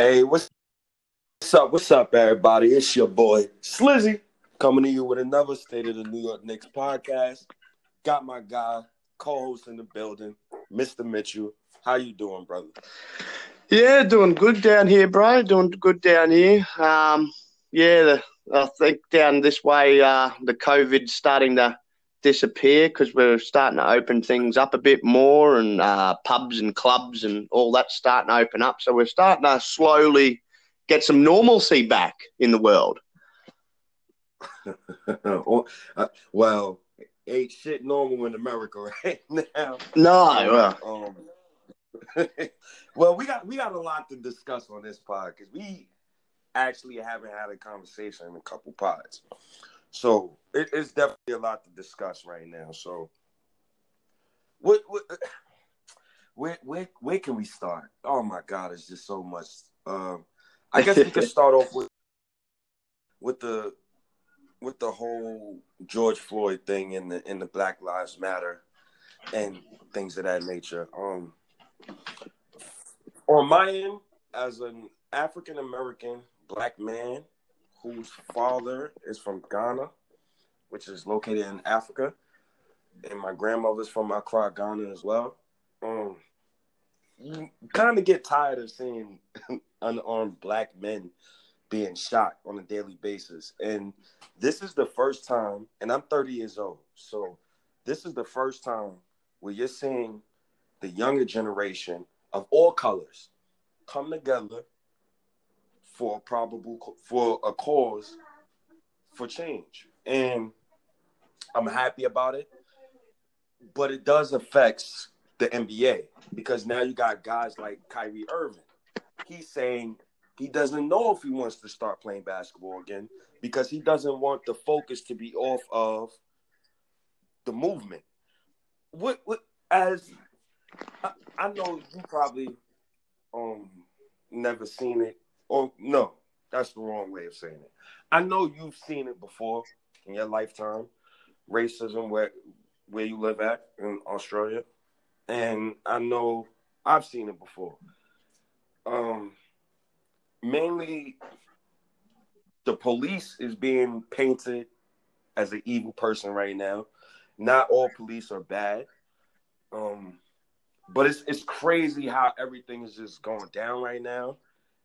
Hey, what's, what's up? What's up, everybody? It's your boy Slizzy coming to you with another State of the New York Knicks podcast. Got my guy, co-host in the building, Mr. Mitchell. How you doing, brother? Yeah, doing good down here, bro. Doing good down here. Um, yeah, the, I think down this way, uh, the COVID's starting to disappear because we're starting to open things up a bit more, and uh, pubs and clubs and all that's starting to open up. So we're starting to slowly get some normalcy back in the world. well, ain't shit normal in America right now. No. Um, well, we got we got a lot to discuss on this pod because we actually haven't had a conversation in a couple pods. So it, it's definitely a lot to discuss right now. So what what where where where can we start? Oh my god, it's just so much. Um, I guess we could start off with with the with the whole George Floyd thing in the in the Black Lives Matter and things of that nature. Um, on my end, as an African American black man whose father is from Ghana, which is located in Africa, and my grandmother's from Accra, Ghana as well. Um, you kind of get tired of seeing unarmed black men being shot on a daily basis. And this is the first time, and I'm 30 years old, so this is the first time where you're seeing the younger generation of all colors come together for a probable for a cause for change. And I'm happy about it. But it does affect the NBA because now you got guys like Kyrie Irving. He's saying he doesn't know if he wants to start playing basketball again because he doesn't want the focus to be off of the movement. What what as I, I know you probably um never seen it or no, that's the wrong way of saying it. I know you've seen it before in your lifetime, racism where where you live at in Australia, and I know I've seen it before. Um, mainly, the police is being painted as an evil person right now. Not all police are bad. Um, but it's it's crazy how everything is just going down right now.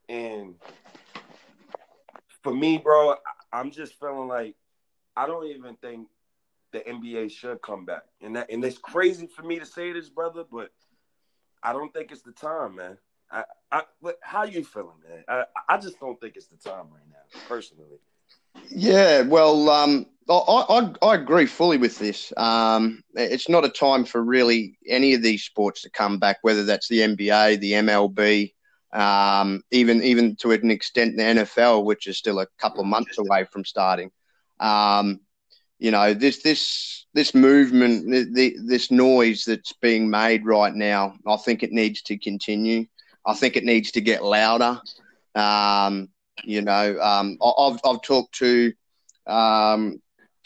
And for me, bro, I'm just feeling like I don't even think the NBA should come back. And that and it's crazy for me to say this, brother, but I don't think it's the time, man. I, I how you feeling, man? I, I just don't think it's the time right now, personally. Yeah, well, um, I, I, I agree fully with this. Um, it's not a time for really any of these sports to come back, whether that's the NBA, the MLB, um, even even to an extent the NFL, which is still a couple of months away from starting. Um, you know this this this movement, the, the, this noise that's being made right now. I think it needs to continue. I think it needs to get louder. Um, you know, um, I've I've talked to um,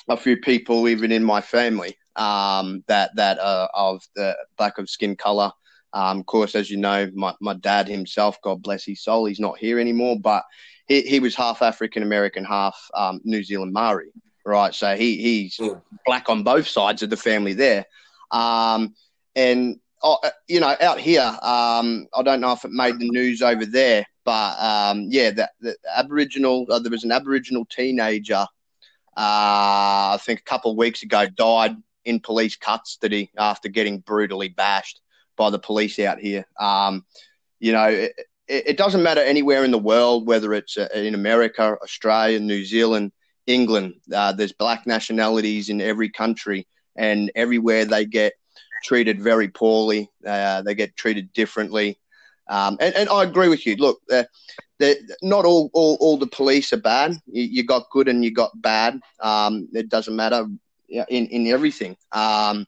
a few people, even in my family, um, that that are of the black of skin color. Um, of course, as you know, my, my dad himself, God bless his soul, he's not here anymore, but he, he was half African American, half um, New Zealand Maori, right? So he he's mm. black on both sides of the family there. Um, and oh, uh, you know, out here, um, I don't know if it made the news over there, but um, yeah, the, the Aboriginal, uh, there was an Aboriginal teenager, uh, I think a couple of weeks ago, died in police custody after getting brutally bashed by the police out here. Um, you know, it, it, doesn't matter anywhere in the world, whether it's uh, in America, Australia, New Zealand, England. Uh, there's black nationalities in every country, and everywhere they get treated very poorly. Uh, they get treated differently. Um, and, and, I agree with you. Look, uh, not all, all, all the police are bad. You, you got good and you got bad. Um, it doesn't matter in, in everything. Um,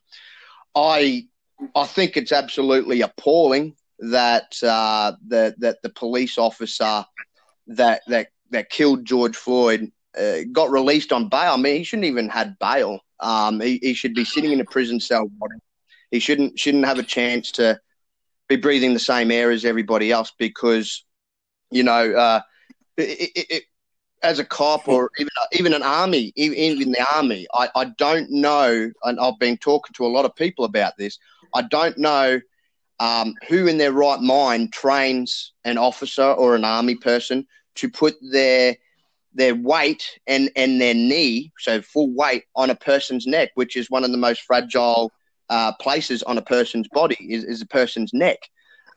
I I think it's absolutely appalling that uh, that that the police officer that that that killed George Floyd uh, got released on bail. I mean, he shouldn't even had bail. Um, he, he should be sitting in a prison cell. He shouldn't shouldn't have a chance to be breathing the same air as everybody else because you know, uh, it, it, it, as a cop or even even an army, even in the army, I, I don't know, and I've been talking to a lot of people about this. I don't know um, who in their right mind trains an officer or an army person to put their their weight and and their knee, so full weight, on a person's neck, which is one of the most fragile uh, places on a person's body, is, is a person's neck.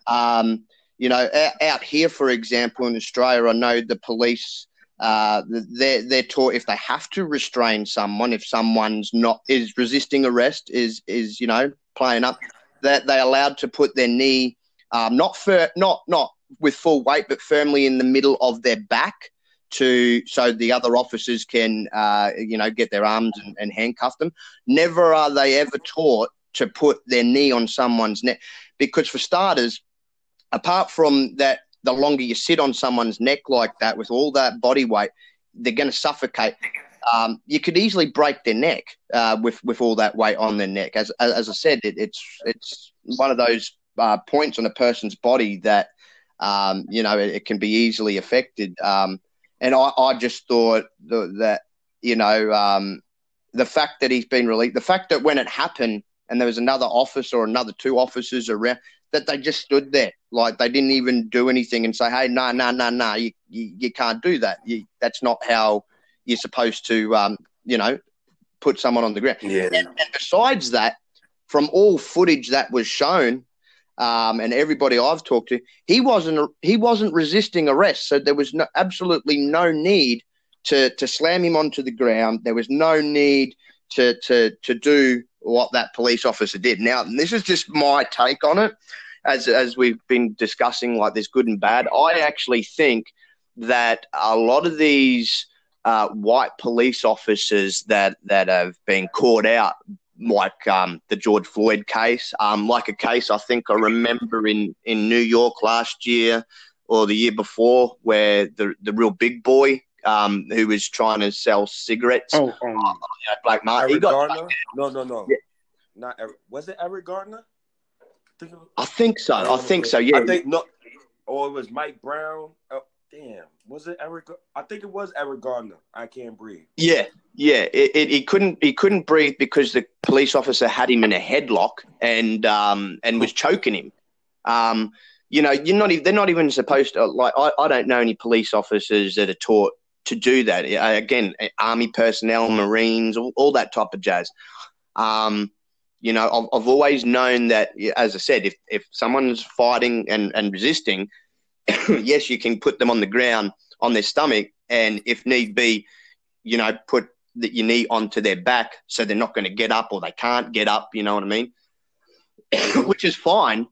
Um, you know, out, out, here, for example, in Australia, I know the police. Uh, they're they're taught if they have to restrain someone, if someone's not is resisting arrest, is is you know playing up, that they're allowed to put their knee um, not for not not with full weight, but firmly in the middle of their back to so the other officers can uh, you know get their arms and, and handcuff them. Never are they ever taught to put their knee on someone's neck because for starters apart from that, the longer you sit on someone's neck like that with all that body weight, they're going to suffocate. Um, you could easily break their neck uh, with with all that weight on their neck. As as I said, it, it's it's one of those uh, points on a person's body that um, you know it, it, can be easily affected. Um, and I, I just thought that you know um, the fact that he's been released, the fact that when it happened and there was another officer or another two officers around, that they just stood there, like they didn't even do anything and say, "Hey, no, no, no, no, you, you, you can't do that. You, that's not how you're supposed to, um, you know, put someone on the ground." Yeah. And, and besides that, from all footage that was shown, um, and everybody I've talked to, he wasn't he wasn't resisting arrest, so there was no, absolutely no need to to slam him onto the ground. There was no need to to to do what that police officer did. Now, this is just my take on it, as as we've been discussing, like there's good and bad. I actually think that a lot of these uh, white police officers that that have been caught out, like um, the George Floyd case, um, like a case I think I remember in in New York last year or the year before, where the the real big boy um, who was trying to sell cigarettes. Oh, um, uh, Black Market. Eric got, Gardner? No, no, no. Yeah. Not Eric. Was it Eric Gardner? I think, so. I, I think so. Yeah. I think no. Or it was Mike Brown. Damn. Was it Eric? I think it was Eric Gardner. I can't breathe. Yeah, yeah. It, it, he couldn't he couldn't breathe because the police officer had him in a headlock and um and was choking him. Um, you know, you're not. They're not even supposed to. Like, I, I don't know any police officers that are taught to do that. Again, army personnel, Marines, all, all that type of jazz. Um, you know, I've, I've, always known that, as I said, if, if someone's fighting and, and resisting, yes, you can put them on the ground on their stomach, and if need be, you know, put the, your knee onto their back so they're not going to get up or they can't get up. You know what I mean? Which is fine.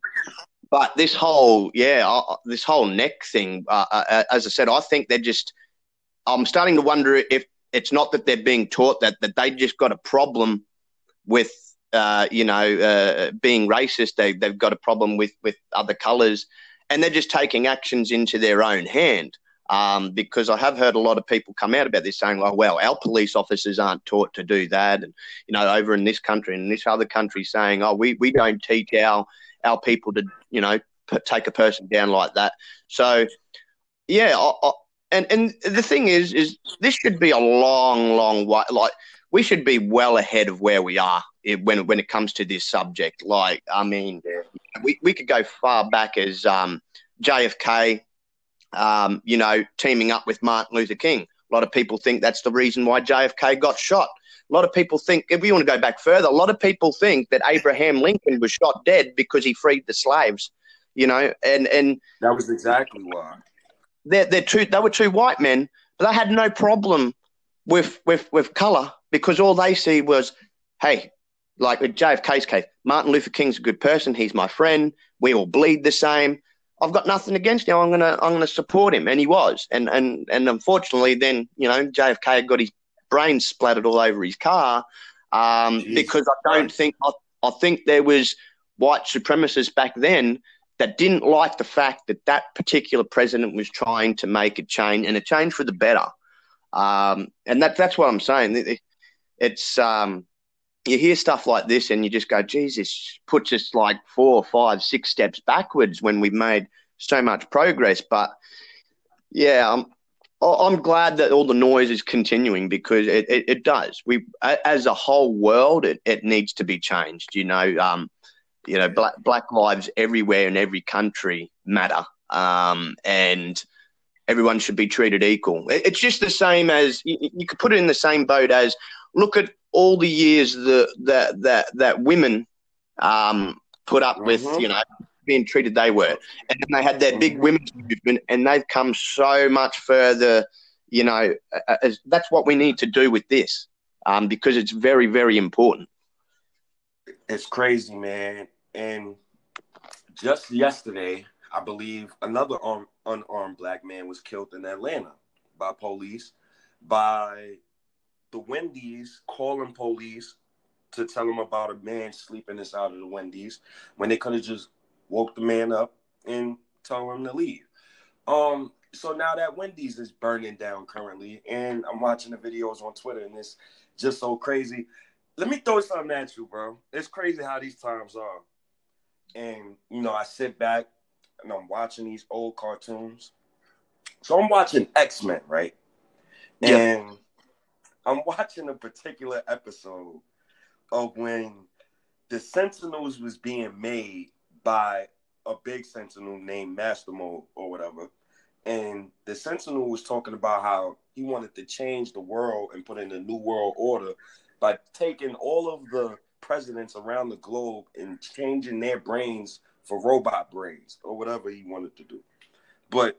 But this whole, yeah, uh, this whole neck thing, uh, uh, as I said, I think they're just I'm starting to wonder if it's not that they're being taught that that they just got a problem with uh, you know uh, being racist. They they've got a problem with with other colours, and they're just taking actions into their own hand. Um, because I have heard a lot of people come out about this saying, like, well, our police officers aren't taught to do that. And, you know, over in this country and this other country saying, oh, we, we don't teach our, our people to, you know, p- take a person down like that. So, yeah, I, and and the thing is, is this should be a long, long way. Like we should be well ahead of where we are when when it comes to this subject. Like, I mean, we we could go far back as um, JFK, um, you know, teaming up with Martin Luther King. A lot of people think that's the reason why JFK got shot. A lot of people think, if we want to go back further, a lot of people think that Abraham Lincoln was shot dead because he freed the slaves. You know, and and that was exactly why they're, they're two, they were two white men, but they had no problem with, with, with color because all they see was, hey, like with JFK's case, Martin Luther King's a good person. He's my friend. We all bleed the same. I've got nothing against him. I'm gonna I'm gonna support him, and he was. And and and unfortunately, then you know JFK got his brains splattered all over his car um, because I don't think I, I think there was white supremacists back then that didn't like the fact that that particular president was trying to make a change and a change for the better. Um, and that, that's what I'm saying. It's um, you hear stuff like this and you just go, Jesus, puts us like four, five, six steps backwards when we've made so much progress. But Yeah, um, I'm glad that all the noise is continuing because it, it, it, does. We, as a whole world, it, it needs to be changed. You know, um, you know, black black lives everywhere in every country matter, um, and everyone should be treated equal. It, it's just the same as you, you, could put it in the same boat as look at all the years that that that, that women um, put up mm-hmm. with, you know, being treated they were. And then they had that big mm-hmm. women's movement, and they've come so much further. You know, as, that's what we need to do with this um, because it's very, very important. It's crazy, man. And just yesterday, I believe another un- unarmed black man was killed in Atlanta by police by the Wendy's calling police to tell them about a man sleeping inside of the Wendy's when they could have just woke the man up and told him to leave. Um, so now that Wendy's is burning down currently, and I'm watching the videos on Twitter, and it's just so crazy. Let me throw something at you, bro. It's crazy how these times are. And you know, I sit back and I'm watching these old cartoons. So I'm watching X Men, right? Yeah. I'm watching a particular episode of when the Sentinels was being made by a big Sentinel named Master Mold or whatever. And the Sentinel was talking about how he wanted to change the world and put in a new world order by taking all of the presidents around the globe and changing their brains for robot brains or whatever he wanted to do. But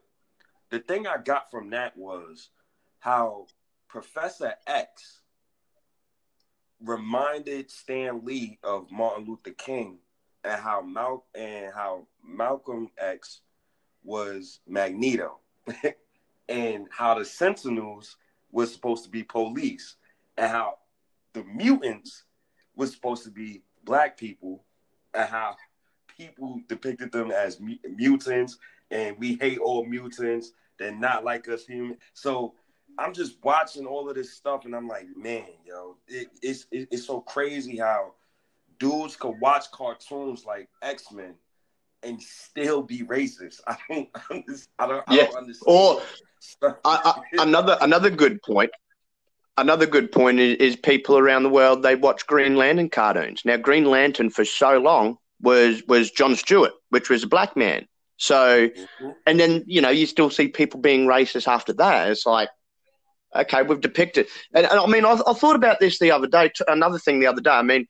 the thing I got from that was how Professor X reminded Stan Lee of Martin Luther King and how Mal and how Malcolm X was Magneto, and how the Sentinels was supposed to be police, and how the mutants was supposed to be black people, and how people depicted them as mutants, and we hate all mutants. They're not like us human. So I'm just watching all of this stuff, and I'm like, man, yo, it, it's it, it's so crazy how dudes could watch cartoons like X Men and still be racist. I don't, I don't, I don't understand. Or I, I, another another good point. Another good point is, is, people around the world they watch Green Lantern cartoons. Now, Green Lantern for so long was was John Stewart, which was a black man. So, mm-hmm. and then you know you still see people being racist after that. It's like, okay, we've depicted. And, and I mean, I, I, thought about this the other day. Another thing the other day. I mean,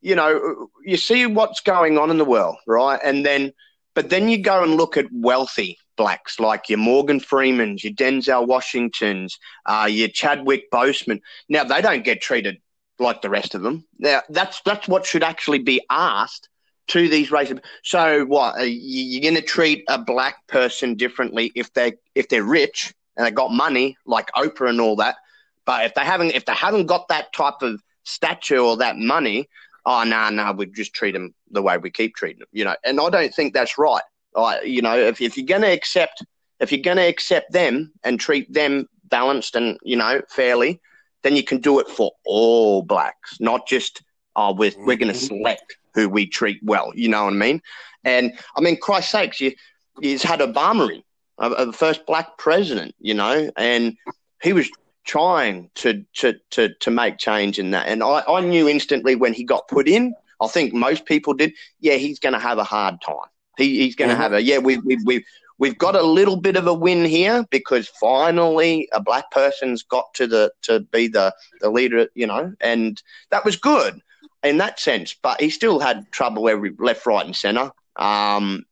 you know, you see what's going on in the world, right? And then, but then you go and look at wealthy blacks like your Morgan Freemans, your Denzel Washingtons, uh, your Chadwick Boseman. Now they don't get treated like the rest of them. Now that's that's what should actually be asked to these races. So what? Are you, are going to treat a black person differently if they if they're rich and they got money like Oprah and all that? But if they haven't if they haven't got that type of stature or that money, oh no, nah, no, nah, we just treat them the way we keep treating them, you know. And I don't think that's right. I, you know, if if you're going to accept if you're going to accept them and treat them balanced and you know fairly, then you can do it for all blacks, not just oh we're mm-hmm. we're going to select who we treat well. You know what I mean? And I mean, Christ sakes, you he's had Obama in, uh, the first black president, you know, and he was trying to to to to make change in that. And I, I knew instantly when he got put in. I think most people did. Yeah, he's going to have a hard time. He, he's going to mm-hmm. have a yeah. We we we we've got a little bit of a win here because finally a black person's got to the to be the the leader, you know, and that was good in that sense. But he still had trouble every left, right, and centre. Um,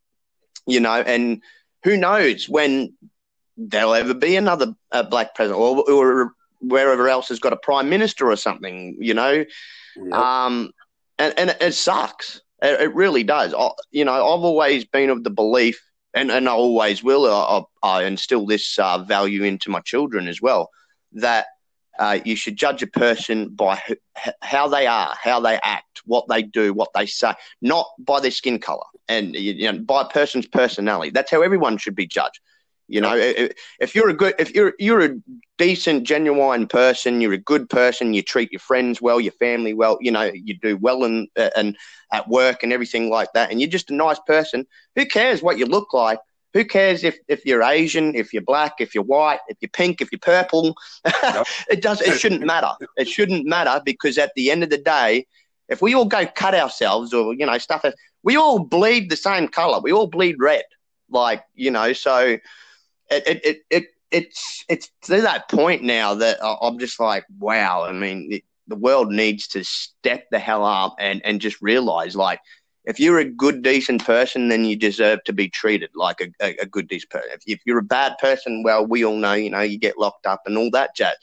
you know, and who knows when there'll ever be another uh, black president or, or wherever else has got a prime minister or something, you know. Yep. Um, and, and it sucks. It, it, really does. I, you know, I've always been of the belief, and, and I always will, I, I instill this uh, value into my children as well, that uh, you should judge a person by how they are, how they act, what they do, what they say, not by their skin color and you know, by a person's personality. That's how everyone should be judged. You know, if you're a good, if you're you're a decent, genuine person, you're a good person, you treat your friends well, your family well, you know, you do well and and at work and everything like that, and you're just a nice person. Who cares what you look like? Who cares if, if you're Asian, if you're black, if you're white, if you're pink, if you're purple? It does. It shouldn't matter. It shouldn't matter because at the end of the day, if we all go cut ourselves or you know stuff, we all bleed the same color. We all bleed red. Like you know, so it it it, it it's it's to that point now that I'm just like, wow. I mean, it, the world needs to step the hell up and and just realize like if you're a good, decent person, then you deserve to be treated like a, a, a good, decent person. If, if, you're a bad person, well, we all know, you know, you get locked up and all that jazz.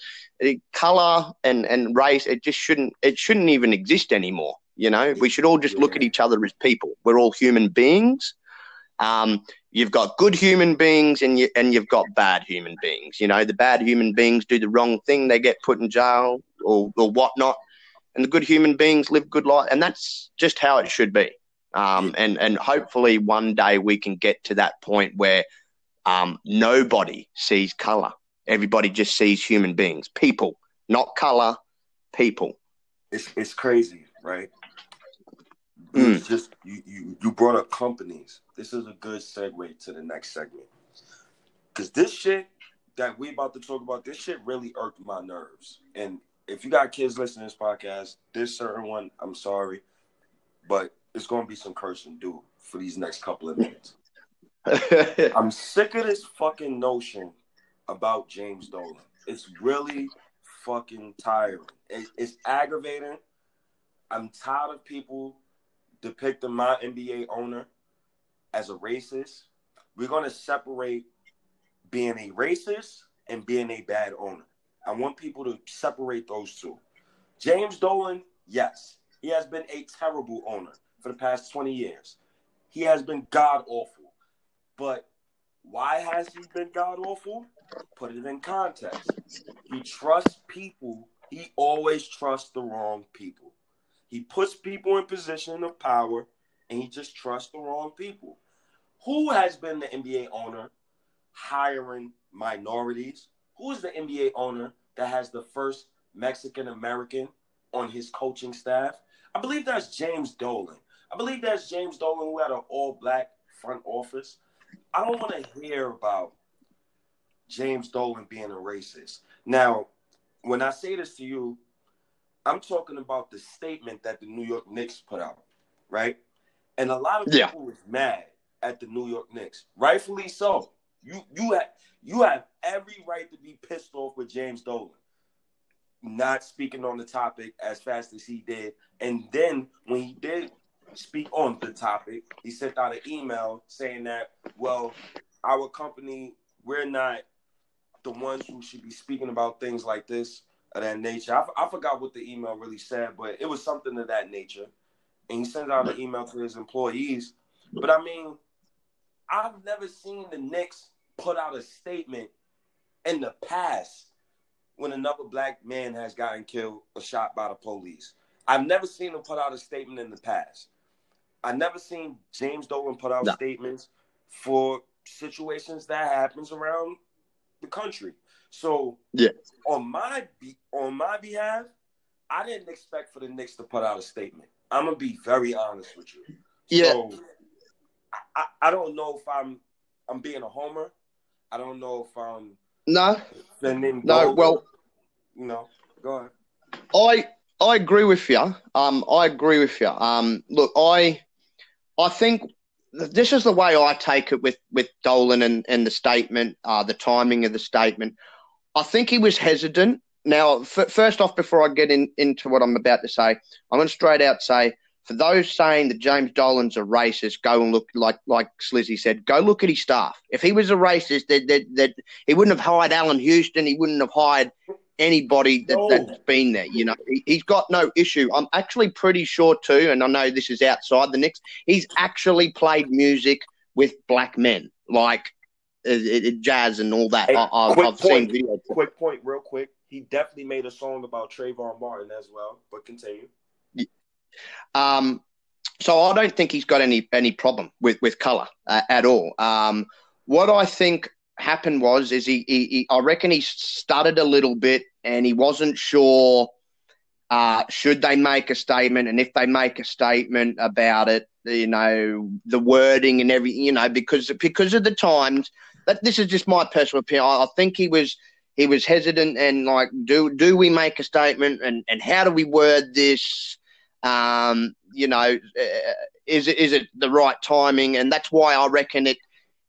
Color and, and race, it just shouldn't, it shouldn't even exist anymore. You know, we should all just look at each other as people. We're all human beings. Um, you've got good human beings and you and you've got bad human beings. You know, the bad human beings do the wrong thing, they get put in jail or, or whatnot. And the good human beings live good life, and that's just how it should be. Um, and and hopefully one day we can get to that point where um, nobody sees color. Everybody just sees human beings, people, not color, people. It's it's crazy, right? Mm. just you, you you brought up companies. This is a good segue to the next segment. Cause this shit that we about to talk about, this shit really irked my nerves. And if you got kids listening to this podcast, this certain one, I'm sorry, but it's gonna be some cursing due for these next couple of minutes. I'm sick of this fucking notion about James Dolan. It's really fucking tiring. It, it's aggravating. I'm tired of people depicting my NBA owner as a racist. We're gonna separate being a racist and being a bad owner. I want people to separate those two. James Dolan, yes, he has been a terrible owner for the past 20 years. He has been god awful. But why has he been god awful? Put it in context. He trusts people. He always trusts the wrong people. He puts people in position of power and he just trusts the wrong people. Who has been the NBA owner hiring minorities? Who is the NBA owner that has the first Mexican American on his coaching staff? I believe that's James Dolan. I believe that's James Dolan who had an all black front office. I don't want to hear about James Dolan being a racist. Now, when I say this to you, I'm talking about the statement that the New York Knicks put out, right? And a lot of people yeah. was mad at the New York Knicks, rightfully so. You you have you have every right to be pissed off with James Dolan not speaking on the topic as fast as he did. And then when he did speak on the topic, he sent out an email saying that, well, our company, we're not the ones who should be speaking about things like this of that nature. I, I forgot what the email really said, but it was something of that nature. And he sent out an email to his employees. But I mean, I've never seen the Knicks put out a statement in the past when another black man has gotten killed or shot by the police. I've never seen them put out a statement in the past. I never seen James Dolan put out no. statements for situations that happens around the country. So yeah, on my be- on my behalf, I didn't expect for the Knicks to put out a statement. I'm gonna be very honest with you. Yeah. So I, I don't know if I'm I'm being a homer. I don't know if I'm no sending no. Well, you know, go ahead. I I agree with you. Um, I agree with you. Um, look, I I think this is the way I take it with with Dolan and, and the statement, uh, the timing of the statement. I think he was hesitant. Now, f- first off, before I get in, into what I'm about to say, I'm going to straight out say for those saying that James Dolan's a racist, go and look like like Slizzy said, go look at his staff. If he was a racist, that that, he wouldn't have hired Allan Houston. He wouldn't have hired anybody that, no. that's been there. You know, he, has got no issue. I'm actually pretty sure too, and I know this is outside the Knicks. He's actually played music with black men, like uh, uh jazz and all that. Hey, I, have seen videos. Quick point, real quick. He definitely made a song about Trayvon Martin as well. But continue. Um, so I don't think he's got any any problem with with color uh, at all. Um, what I think happened was is he, he, he, I reckon he stuttered a little bit and he wasn't sure uh, should they make a statement and if they make a statement about it you know the wording and everything, you know, because because of the times. That this is just my personal opinion. I, I think he was he was hesitant and like, do do we make a statement and and how do we word this? Um, you know, uh, is it is it the right timing? And that's why I reckon it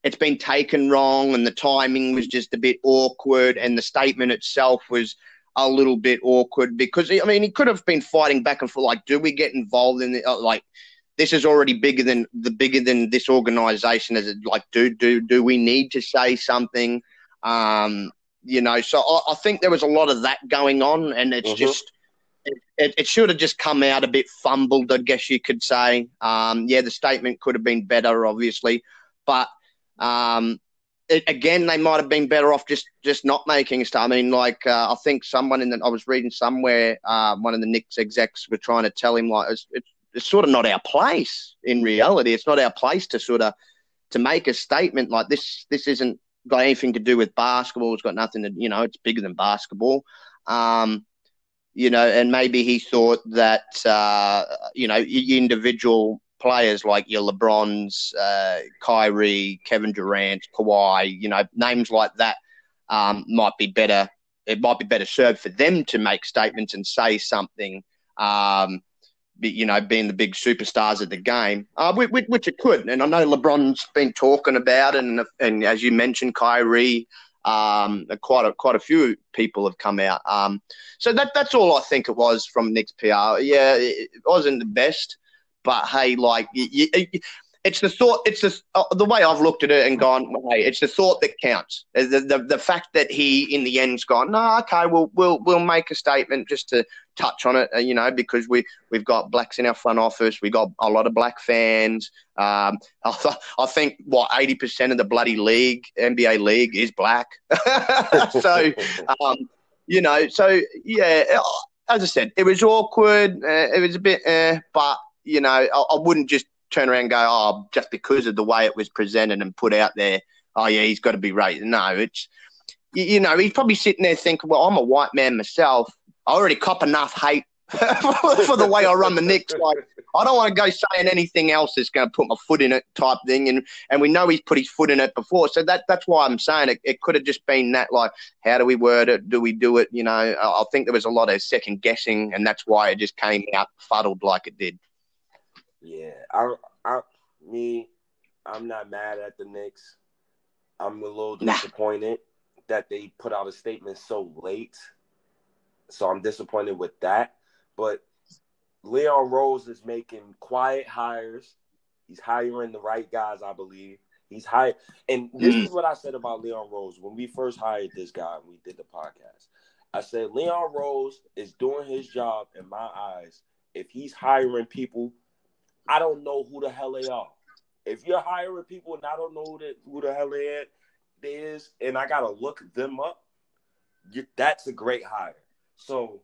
it's been taken wrong and the timing was just a bit awkward and the statement itself was a little bit awkward because I mean he could have been fighting back and forth like do we get involved in it uh, like this is already bigger than the bigger than this organization is it like do do do we need to say something um you know so I, I think there was a lot of that going on and it's mm-hmm. just it, it, should have just come out a bit fumbled, I guess you could say. Um, yeah, the statement could have been better, obviously, but um, it, again, they might have been better off just just not making a start. I mean, like uh, I think someone in the I was reading somewhere, uh, one of the Knicks execs were trying to tell him like it's, it's, it's sort of not our place. In reality, it's not our place to sort of to make a statement like this. This isn't got anything to do with basketball. It's got nothing to you know. It's bigger than basketball. Um, you know, and maybe he thought that uh, you know individual players like your LeBrons, uh, Kyrie, Kevin Durant, Kawhi, you know, names like that um, might be better. It might be better served for them to make statements and say something. Um, you know, being the big superstars of the game, uh, which, which, it could. And I know LeBron's been talking about and, and as you mentioned, Kyrie, um, quite a quite a few people have come out. Um, so that that's all I think it was from Knicks' PR. Yeah, it wasn't the best. But hey, like you, you, it's the thought. It's the uh, the way I've looked at it and gone. Hey, it's the thought that counts. The, the the fact that he in the end's gone. No, okay, we'll we'll we'll make a statement just to touch on it. Uh, you know, because we we've got blacks in our front office. We got a lot of black fans. Um, I, th- I think what eighty percent of the bloody league, NBA league, is black. so, um, you know, so yeah. Uh, as I said, it was awkward. Uh, it was a bit, uh, but you know, I, I wouldn't just turn around and go, oh, just because of the way it was presented and put out there, oh yeah, he's got to be right. No, it's you, you, know, he's probably sitting there thinking, well, I'm a white man myself. I already cop enough hate for the way I run the Knicks. Like, I don't want to go saying anything else that's going to put my foot in it, type thing. And and we know he's put his foot in it before, so that that's why I'm saying it. It could have just been that, like, how do we word it? Do we do it? You know, I, I think there was a lot of second guessing, and that's why it just came out fuddled like it did. Yeah, I, I, me, I'm not mad at the Knicks. I'm a little disappointed nah. that they put out a statement so late. So I'm disappointed with that. But Leon Rose is making quiet hires. He's hiring the right guys, I believe. He's hired, and this mm. is what I said about Leon Rose when we first hired this guy. and We did the podcast. I said Leon Rose is doing his job in my eyes. If he's hiring people I don't know who the hell they are. If you're hiring people and I don't know who the, who the hell they is, and I gotta look them up, you, that's a great hire. So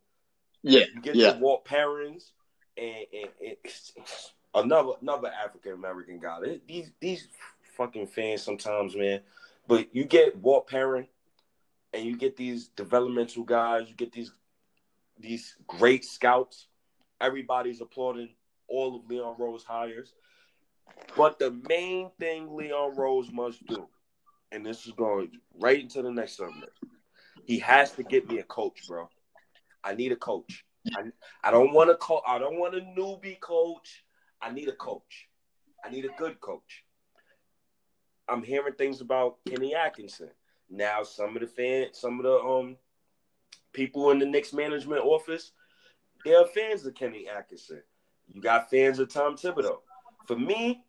yeah, you get yeah. the Walt Perrins and, and, and another another African American guy. These these fucking fans sometimes, man. But you get Walt Perrin, and you get these developmental guys. You get these these great scouts. Everybody's applauding all of Leon Rose hires. But the main thing Leon Rose must do, and this is going right into the next subject, he has to get me a coach, bro. I need a coach. I, I don't want a co- I don't want a newbie coach. I need a coach. I need a good coach. I'm hearing things about Kenny Atkinson. Now some of the fans, some of the um people in the Knicks management office, they're fans of Kenny Atkinson. You got fans of Tom Thibodeau. For me,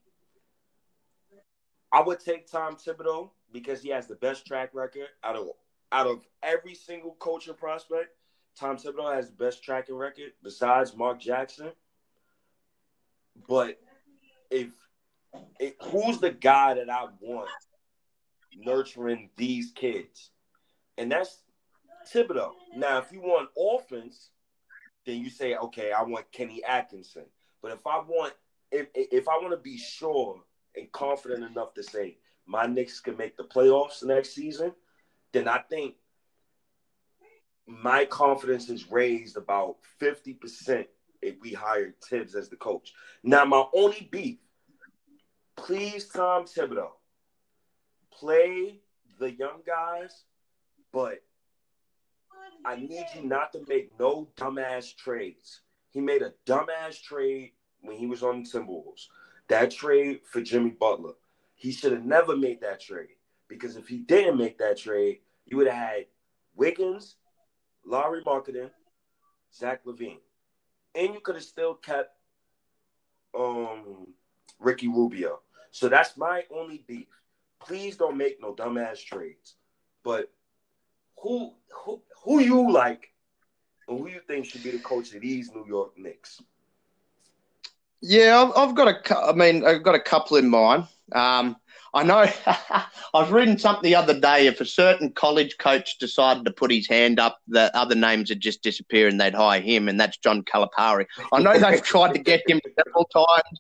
I would take Tom Thibodeau because he has the best track record out of out of every single coaching prospect. Tom Thibodeau has the best tracking record besides Mark Jackson. But if, if who's the guy that I want nurturing these kids? And that's Thibodeau. Now, if you want offense, then you say, okay, I want Kenny Atkinson. But if I want, if if I want to be sure and confident enough to say my Knicks can make the playoffs next season, then I think my confidence is raised about fifty percent if we hire Tibbs as the coach. Now, my only beef please, Tom Thibodeau, play the young guys, but I need you not to make no dumbass trades. He made a dumbass trade when he was on the Timberwolves. That trade for Jimmy Butler. He should have never made that trade because if he didn't make that trade, you would have had Wiggins, Lauri Markkanen, Zach LaVine. and you could have still kept um, Ricky Rubio. So that's my only beef. Please don't make no dumbass trades. But who who who you like and who you think should be the coach of these New York Knicks? Yeah, I've, I've got a. I mean, I've got a couple in mind. Um, I know I've reading something the other day. If a certain college coach decided to put his hand up, the other names would just disappear and they'd hire him, and that's John Calipari. I know they've tried to get him several times.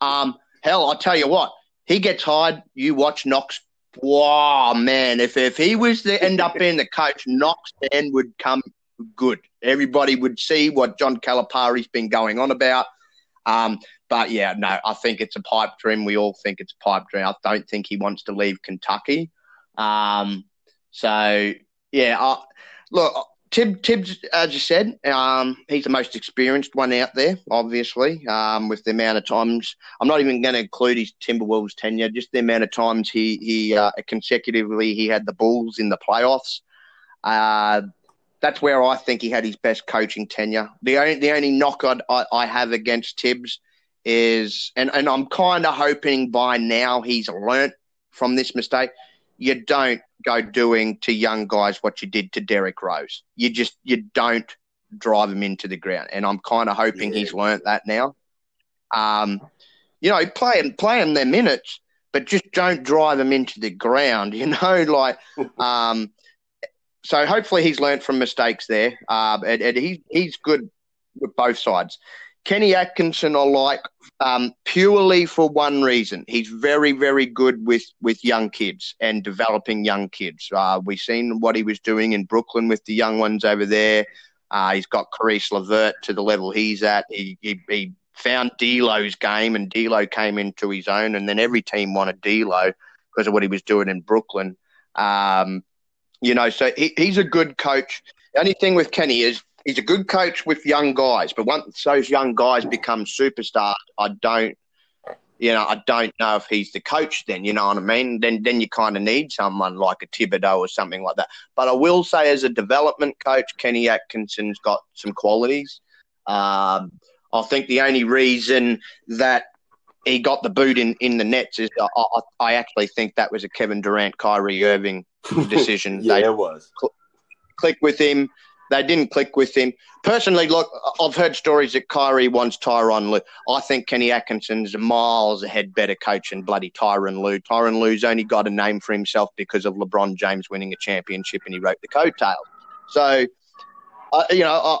Um, hell, I tell you what, he gets hired. You watch Knox. Wow, man! If if he was to end up being the coach, Knox then would come good. Everybody would see what John Calipari's been going on about. Um, but yeah, no, I think it's a pipe dream. We all think it's a pipe dream. I don't think he wants to leave Kentucky. Um, so yeah, I, look, Tib, Tibbs, as you said, um, he's the most experienced one out there, obviously, um, with the amount of times. I'm not even going to include his Timberwolves tenure, just the amount of times he he uh, consecutively he had the Bulls in the playoffs. Uh, that's where I think he had his best coaching tenure. The only the only knock I, I have against Tibbs is, and, and I'm kind of hoping by now he's learnt from this mistake. You don't go doing to young guys what you did to Derrick Rose. You just you don't drive him into the ground, and I'm kind of hoping yeah. he's learnt that now. Um, you know, play him play him their minutes, but just don't drive them into the ground. You know, like um, so. Hopefully, he's learnt from mistakes there, uh, and, and he, he's good with both sides. Kenny Atkinson I like um, purely for one reason. He's very, very good with, with young kids and developing young kids. Uh, we've seen what he was doing in Brooklyn with the young ones over there. Uh, he's got Caris LeVert to the level he's at. He, he, he found D'Lo's game, and D'Lo came into his own, and then every team wanted D'Lo because of what he was doing in Brooklyn. Um, you know, so he, he's a good coach. The only thing with Kenny is he's a good coach with young guys, but once those young guys become superstars, I don't, you know, I don't know if he's the coach. Then you know what I mean. Then then you kind of need someone like a Thibodeau or something like that. But I will say, as a development coach, Kenny Atkinson's got some qualities. Um, I think the only reason that he got the boot in, in the nets is I, I, I actually think that was a Kevin Durant, Kyrie Irving decision. yeah, they it was. Cl- click with him. They didn't click with him. Personally, look, I've heard stories that Kyrie wants Tyronn Lue. I think Kenny Atkinson's miles ahead better coach than bloody Tyronn Lue. Tyronn Lue's only got a name for himself because of LeBron James winning a championship and he rode the coattails. So, uh, you know,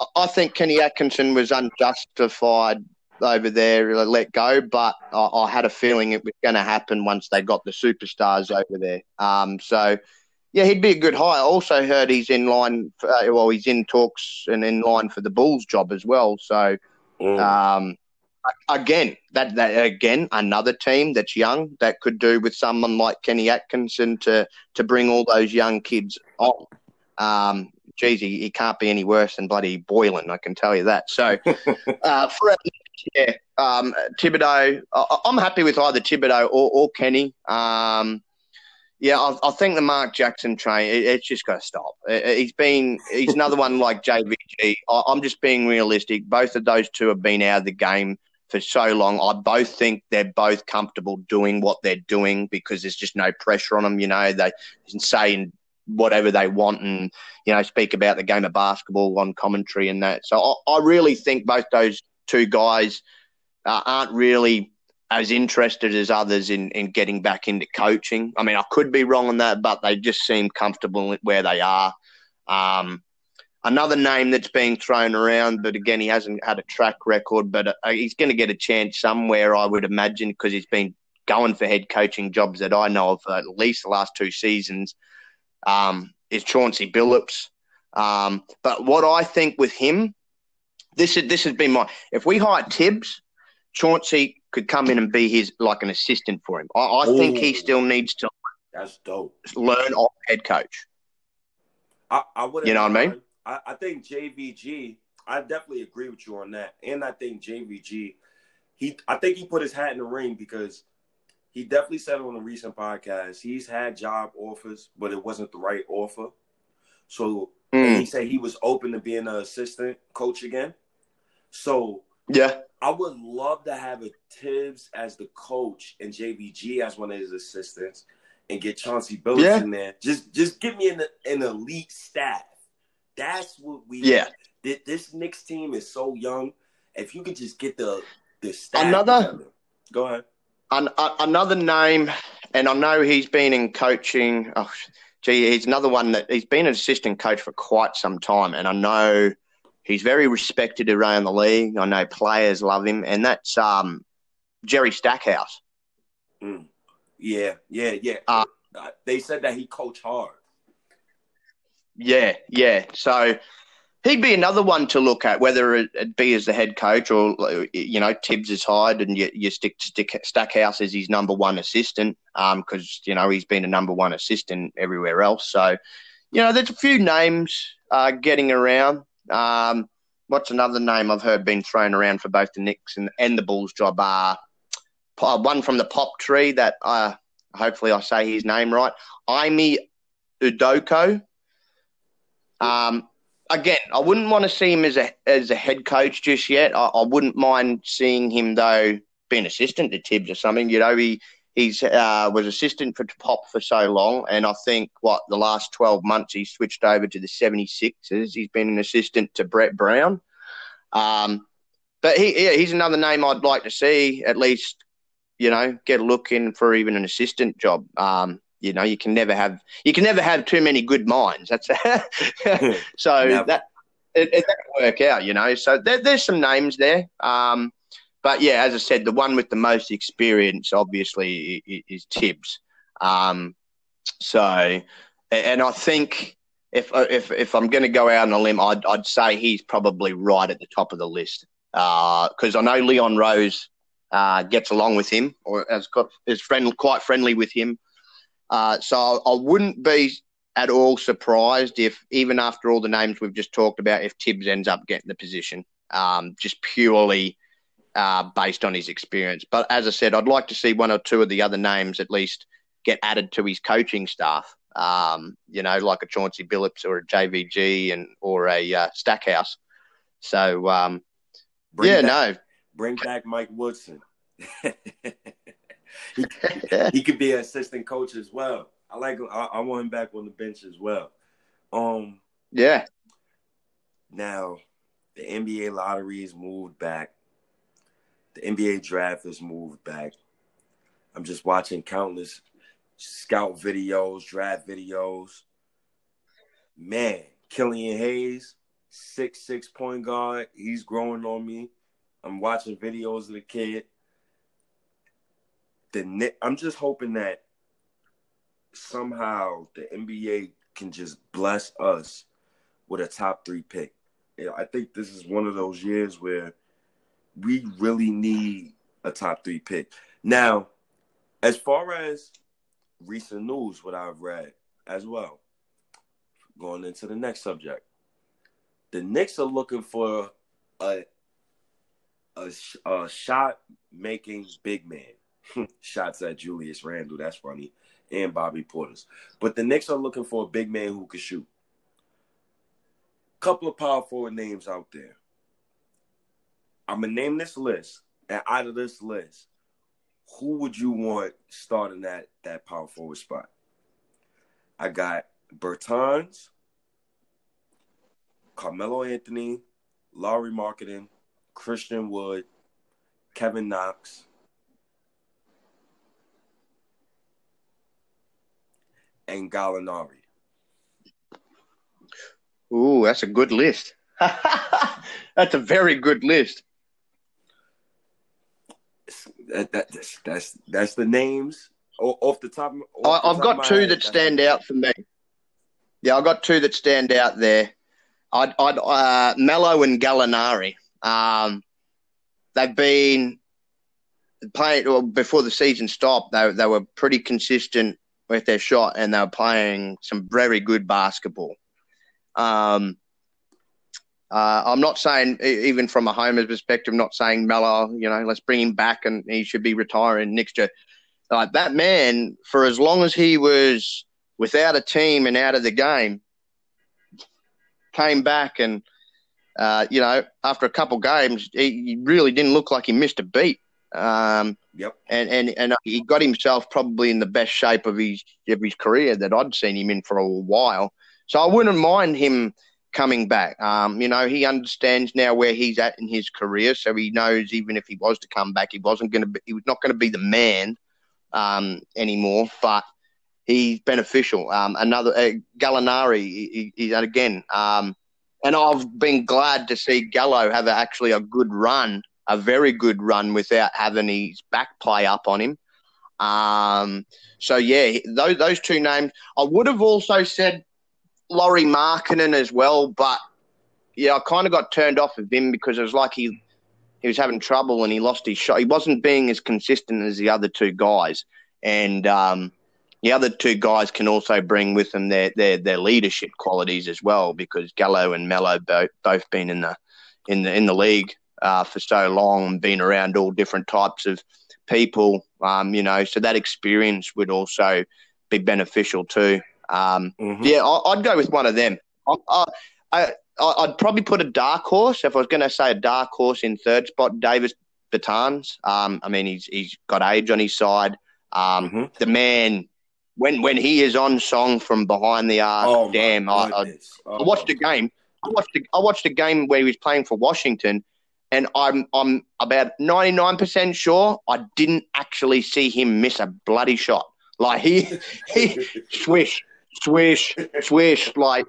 I, I think Kenny Atkinson was unjustified over there, let go, but I, I had a feeling it was going to happen once they got the superstars over there. Um, so, yeah, he'd be a good hire. I also heard he's in line. For, uh, well, he's in talks and in line for the Bulls job as well. So, mm. um, again, that, that again another team that's young that could do with someone like Kenny Atkinson to to bring all those young kids on. Um, geez, he, he can't be any worse than bloody Boylen. I can tell you that. So, uh, for yeah, um, Thibodeau, I, am happy with either Thibodeau or, or Kenny. Um, yeah, I, I, think the Mark Jackson train, it, it's just got to stop. It, he's been, he's another one like JVG. I, I'm just being realistic. Both of those two have been out of the game for so long. I both think they're both comfortable doing what they're doing because there's just no pressure on them. You know, they can say whatever they want and, you know, speak about the game of basketball on commentary and that. So I, I really think both those two guys uh, aren't really as interested as others in, in getting back into coaching. I mean, I could be wrong on that, but they just seem comfortable where they are. Um, another name that's being thrown around, but again, he hasn't had a track record, but uh, he's going to get a chance somewhere, I would imagine, because he's been going for head coaching jobs that I know of at least the last two seasons. Um, is Chauncey Billups. Um, but what I think with him, this is this has been my if we hire Tibbs, Chauncey could come in and be his like an assistant for him. I, I think he still needs to. That's dope. Learn off head coach. I, I would. You know what I mean? I, I think JVG. I definitely agree with you on that, and I think JVG. He, I think he put his hat in the ring because he definitely said on a recent podcast he's had job offers, but it wasn't the right offer. So mm. he said he was open to being an assistant coach again. So yeah, I would love to have a Thibs as the coach and JVG as one of his assistants, and get Chauncey Billups yeah. in there. Just just give me an, an elite staff. That's what we. Yeah. Did. This Knicks team is so young. If you could just get the the staff. Another. Together. Go ahead. An, a, another name, and I know he's been in coaching. Oh, gee, he's another one that he's been an assistant coach for quite some time, and I know he's very respected around the league. I know players love him, and that's um, Jerry Stackhouse. Mm. Yeah, yeah, yeah. Uh, they said that he coached hard. Yeah, yeah. So he'd be another one to look at, whether it be as the head coach or you know Thibs is hired and you, you stick, stick Stackhouse as his number one assistant because um, you know he's been a number one assistant everywhere else. So you know there's a few names uh, getting around. Um, what's another name I've heard being thrown around for both the Knicks and, and the Bulls job? Uh, one from the Pop Tree that uh, hopefully I say his name right. Ime Udoko. Um, again, I wouldn't want to see him as a as a head coach just yet. I, I wouldn't mind seeing him though being assistant to Thibs or something. You know, he he's uh, was assistant for Pop for so long, and I think what the last twelve months he switched over to the 76ers. He's been an assistant to Brett Brown. Um, but he yeah, he's another name I'd like to see at least. You know, get a look in for even an assistant job. Um, you know, you can never have you can never have too many good minds. That's so never. that it, it doesn't work out. You know, so there, there's some names there. Um, but yeah, as I said, the one with the most experience, obviously, is, Thibs. Um, so, and I think if if if I'm going to go out on a limb, I'd I'd say he's probably right at the top of the list because uh, I know Leon Rose uh, gets along with him or has got is friend quite friendly with him. Uh, so I wouldn't be at all surprised if, even after all the names we've just talked about, if Thibs ends up getting the position, um, just purely uh, based on his experience. But as I said, I'd like to see one or two of the other names at least get added to his coaching staff. Um, you know, like a Chauncey Billups or a JVG and or a uh, Stackhouse. So um, yeah, back, no, bring back Mike Woodson. he, he could be an assistant coach as well. I like. I, I want him back on the bench as well. Um. Yeah. Now, the NBA lottery is moved back. The NBA draft is moved back. I'm just watching countless scout videos, draft videos. Man, Killian Hayes, six six point guard. He's growing on me. I'm watching videos of the kid the I'm just hoping that somehow the NBA can just bless us with a top three pick. I think this is one of those years where we really need a top three pick. Now, as far as recent news, what I've read as well, going into the next subject, the Knicks are looking for a a, a shot making big man. shots at Julius Randle. That's funny. And Bobby Portis. But the Knicks are looking for a big man who can shoot. Couple of power forward names out there. I'm gonna name this list, and out of this list, who would you want starting that that power forward spot? I got Bertans, Carmelo Anthony, Lauri Markkanen, Christian Wood, Kevin Knox, and Gallinari. Ooh, that's a good list. that's a very good list. That, that, that's, that's that's the names off the top. Off I, have got two head, that stand out for me. Yeah, I've got two that stand out there. I'd, I'd uh, Melo and Gallinari. Um, they've been playing well, before the season stopped. They they were pretty consistent with their shot, and they were playing some very good basketball. Um, uh, I'm not saying, even from a homer's perspective, not saying Melo, you know, let's bring him back and he should be retiring next year. Like that man, for as long as he was without a team and out of the game, came back and, uh, you know, after a couple games, he really didn't look like he missed a beat. Um, yep. And, and and he got himself probably in the best shape of his of his career that I'd seen him in for a while. So I wouldn't mind him coming back. Um, you know, he understands now where he's at in his career, so he knows even if he was to come back, he wasn't going to be, he was not going to be the man um, anymore, but he's beneficial. Um, another uh, Gallinari, he, he, again, um, and I've been glad to see Gallo have a, actually a good run, a very good run without having his back play up on him. Um, so yeah, those those two names. I would have also said Lauri Markkanen as well, but yeah, I kind of got turned off of him because it was like he he was having trouble and he lost his shot. He wasn't being as consistent as the other two guys, and um, the other two guys can also bring with them their their, their leadership qualities as well because Gallo and Melo both both been in the in the in the league uh, for so long and been around all different types of people. Um, you know, so that experience would also be beneficial too. Um, mm-hmm. Yeah, I, would go with one of them. I, I, I'd probably put a dark horse if I was going to say a dark horse in third spot. Davis Bertans. Um, I mean, he's he's got age on his side. Um, mm-hmm. The man, when when he is on song from behind the arc, oh, damn! I, I, oh, I, watched a game. I watched a, I watched a game where he was playing for Washington, and I'm I'm about ninety nine percent sure I didn't actually see him miss a bloody shot. Like he he swish swish swish like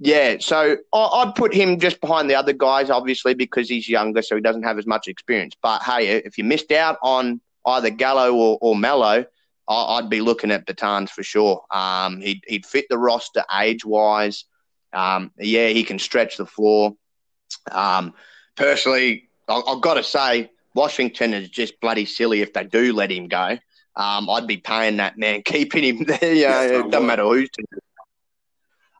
yeah, so I'd put him just behind the other guys, obviously, because he's younger, so he doesn't have as much experience. But hey, if you missed out on either Gallo or, or Melo, I'd be looking at Bertans for sure. Um, he'd, he'd fit the roster age wise. Um, yeah, he can stretch the floor. Um, personally, I, have got to say, Washington is just bloody silly if they do let him go. Um, I'd be paying that man, keeping him there. You know, it doesn't matter who's.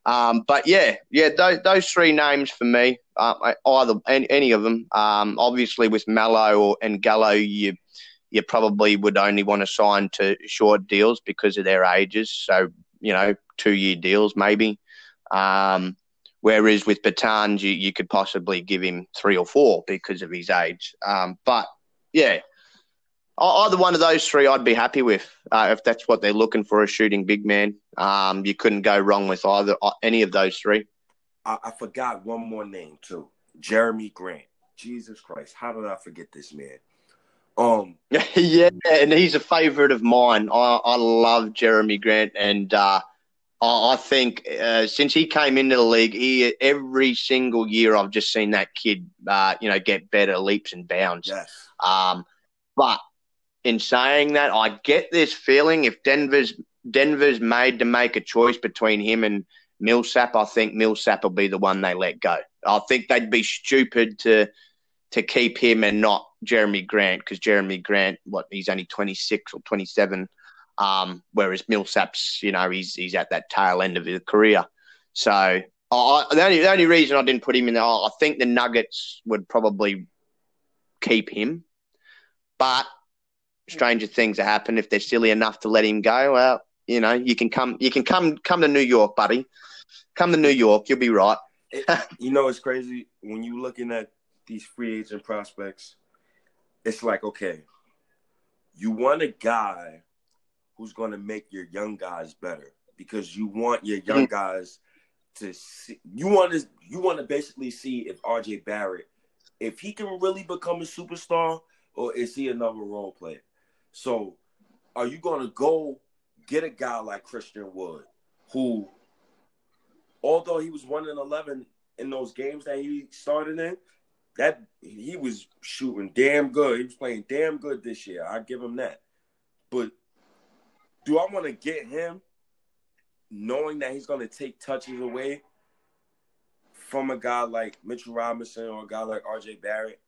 Um, but yeah, yeah, those, those three names for me, uh, either any, any of them. Um, obviously, with Melo or, and Gallo, you you probably would only want to sign to short deals because of their ages. So you know, two year deals maybe. Um, whereas with Bertans, you, you could possibly give him three or four because of his age. Um, but yeah, either one of those three, I'd be happy with uh, if that's what they're looking for a shooting big man. Um, you couldn't go wrong with either uh, any of those three. I, I, forgot one more name too, Jerami Grant. Jesus Christ, how did I forget this man? Um, yeah, and he's a favorite of mine. I, I love Jerami Grant, and uh, I, I think uh, since he came into the league, he every single year I've just seen that kid, uh, you know, get better leaps and bounds. Yes. Um, but in saying that, I get this feeling if Denver's Denver's made to make a choice between him and Millsap, I think Millsap will be the one they let go. I think they'd be stupid to to keep him and not Jerami Grant because Jerami Grant, what he's only twenty six or twenty seven, um, whereas Millsap's, you know, he's he's at that tail end of his career. So I, the only the only reason I didn't put him in there, I think the Nuggets would probably keep him, but stranger things have happened. If they're silly enough to let him go, well, you know, you can come, you can come, come to New York, buddy. Come to New York, you'll be right. you know, it's crazy when you're looking at these free agent prospects. It's like, okay, you want a guy who's going to make your young guys better because you want your young mm-hmm. guys to see. You want to, you want to basically see if RJ Barrett, if he can really become a superstar, or is he another role player? So, are you going to go get a guy like Christian Wood, who, although he was one in eleven in those games that he started in, that he was shooting damn good. He was playing damn good this year. I give him that. But do I want to get him knowing that he's going to take touches away from a guy like Mitchell Robinson or a guy like RJ Barrett?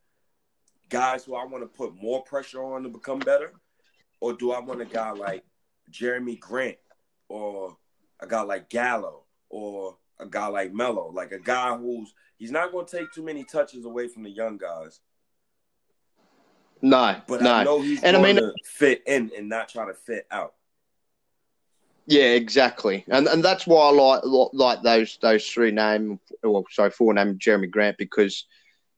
guys who I want to put more pressure on to become better, or do I want a guy like Jerami Grant or a guy like Gallo or a guy like Melo, like a guy who's he's not going to take too many touches away from the young guys. No, but no. I know he's and going I mean, to fit in and not try to fit out. Yeah, exactly, and and that's why I like like those those three name, well, sorry, four name Jerami Grant because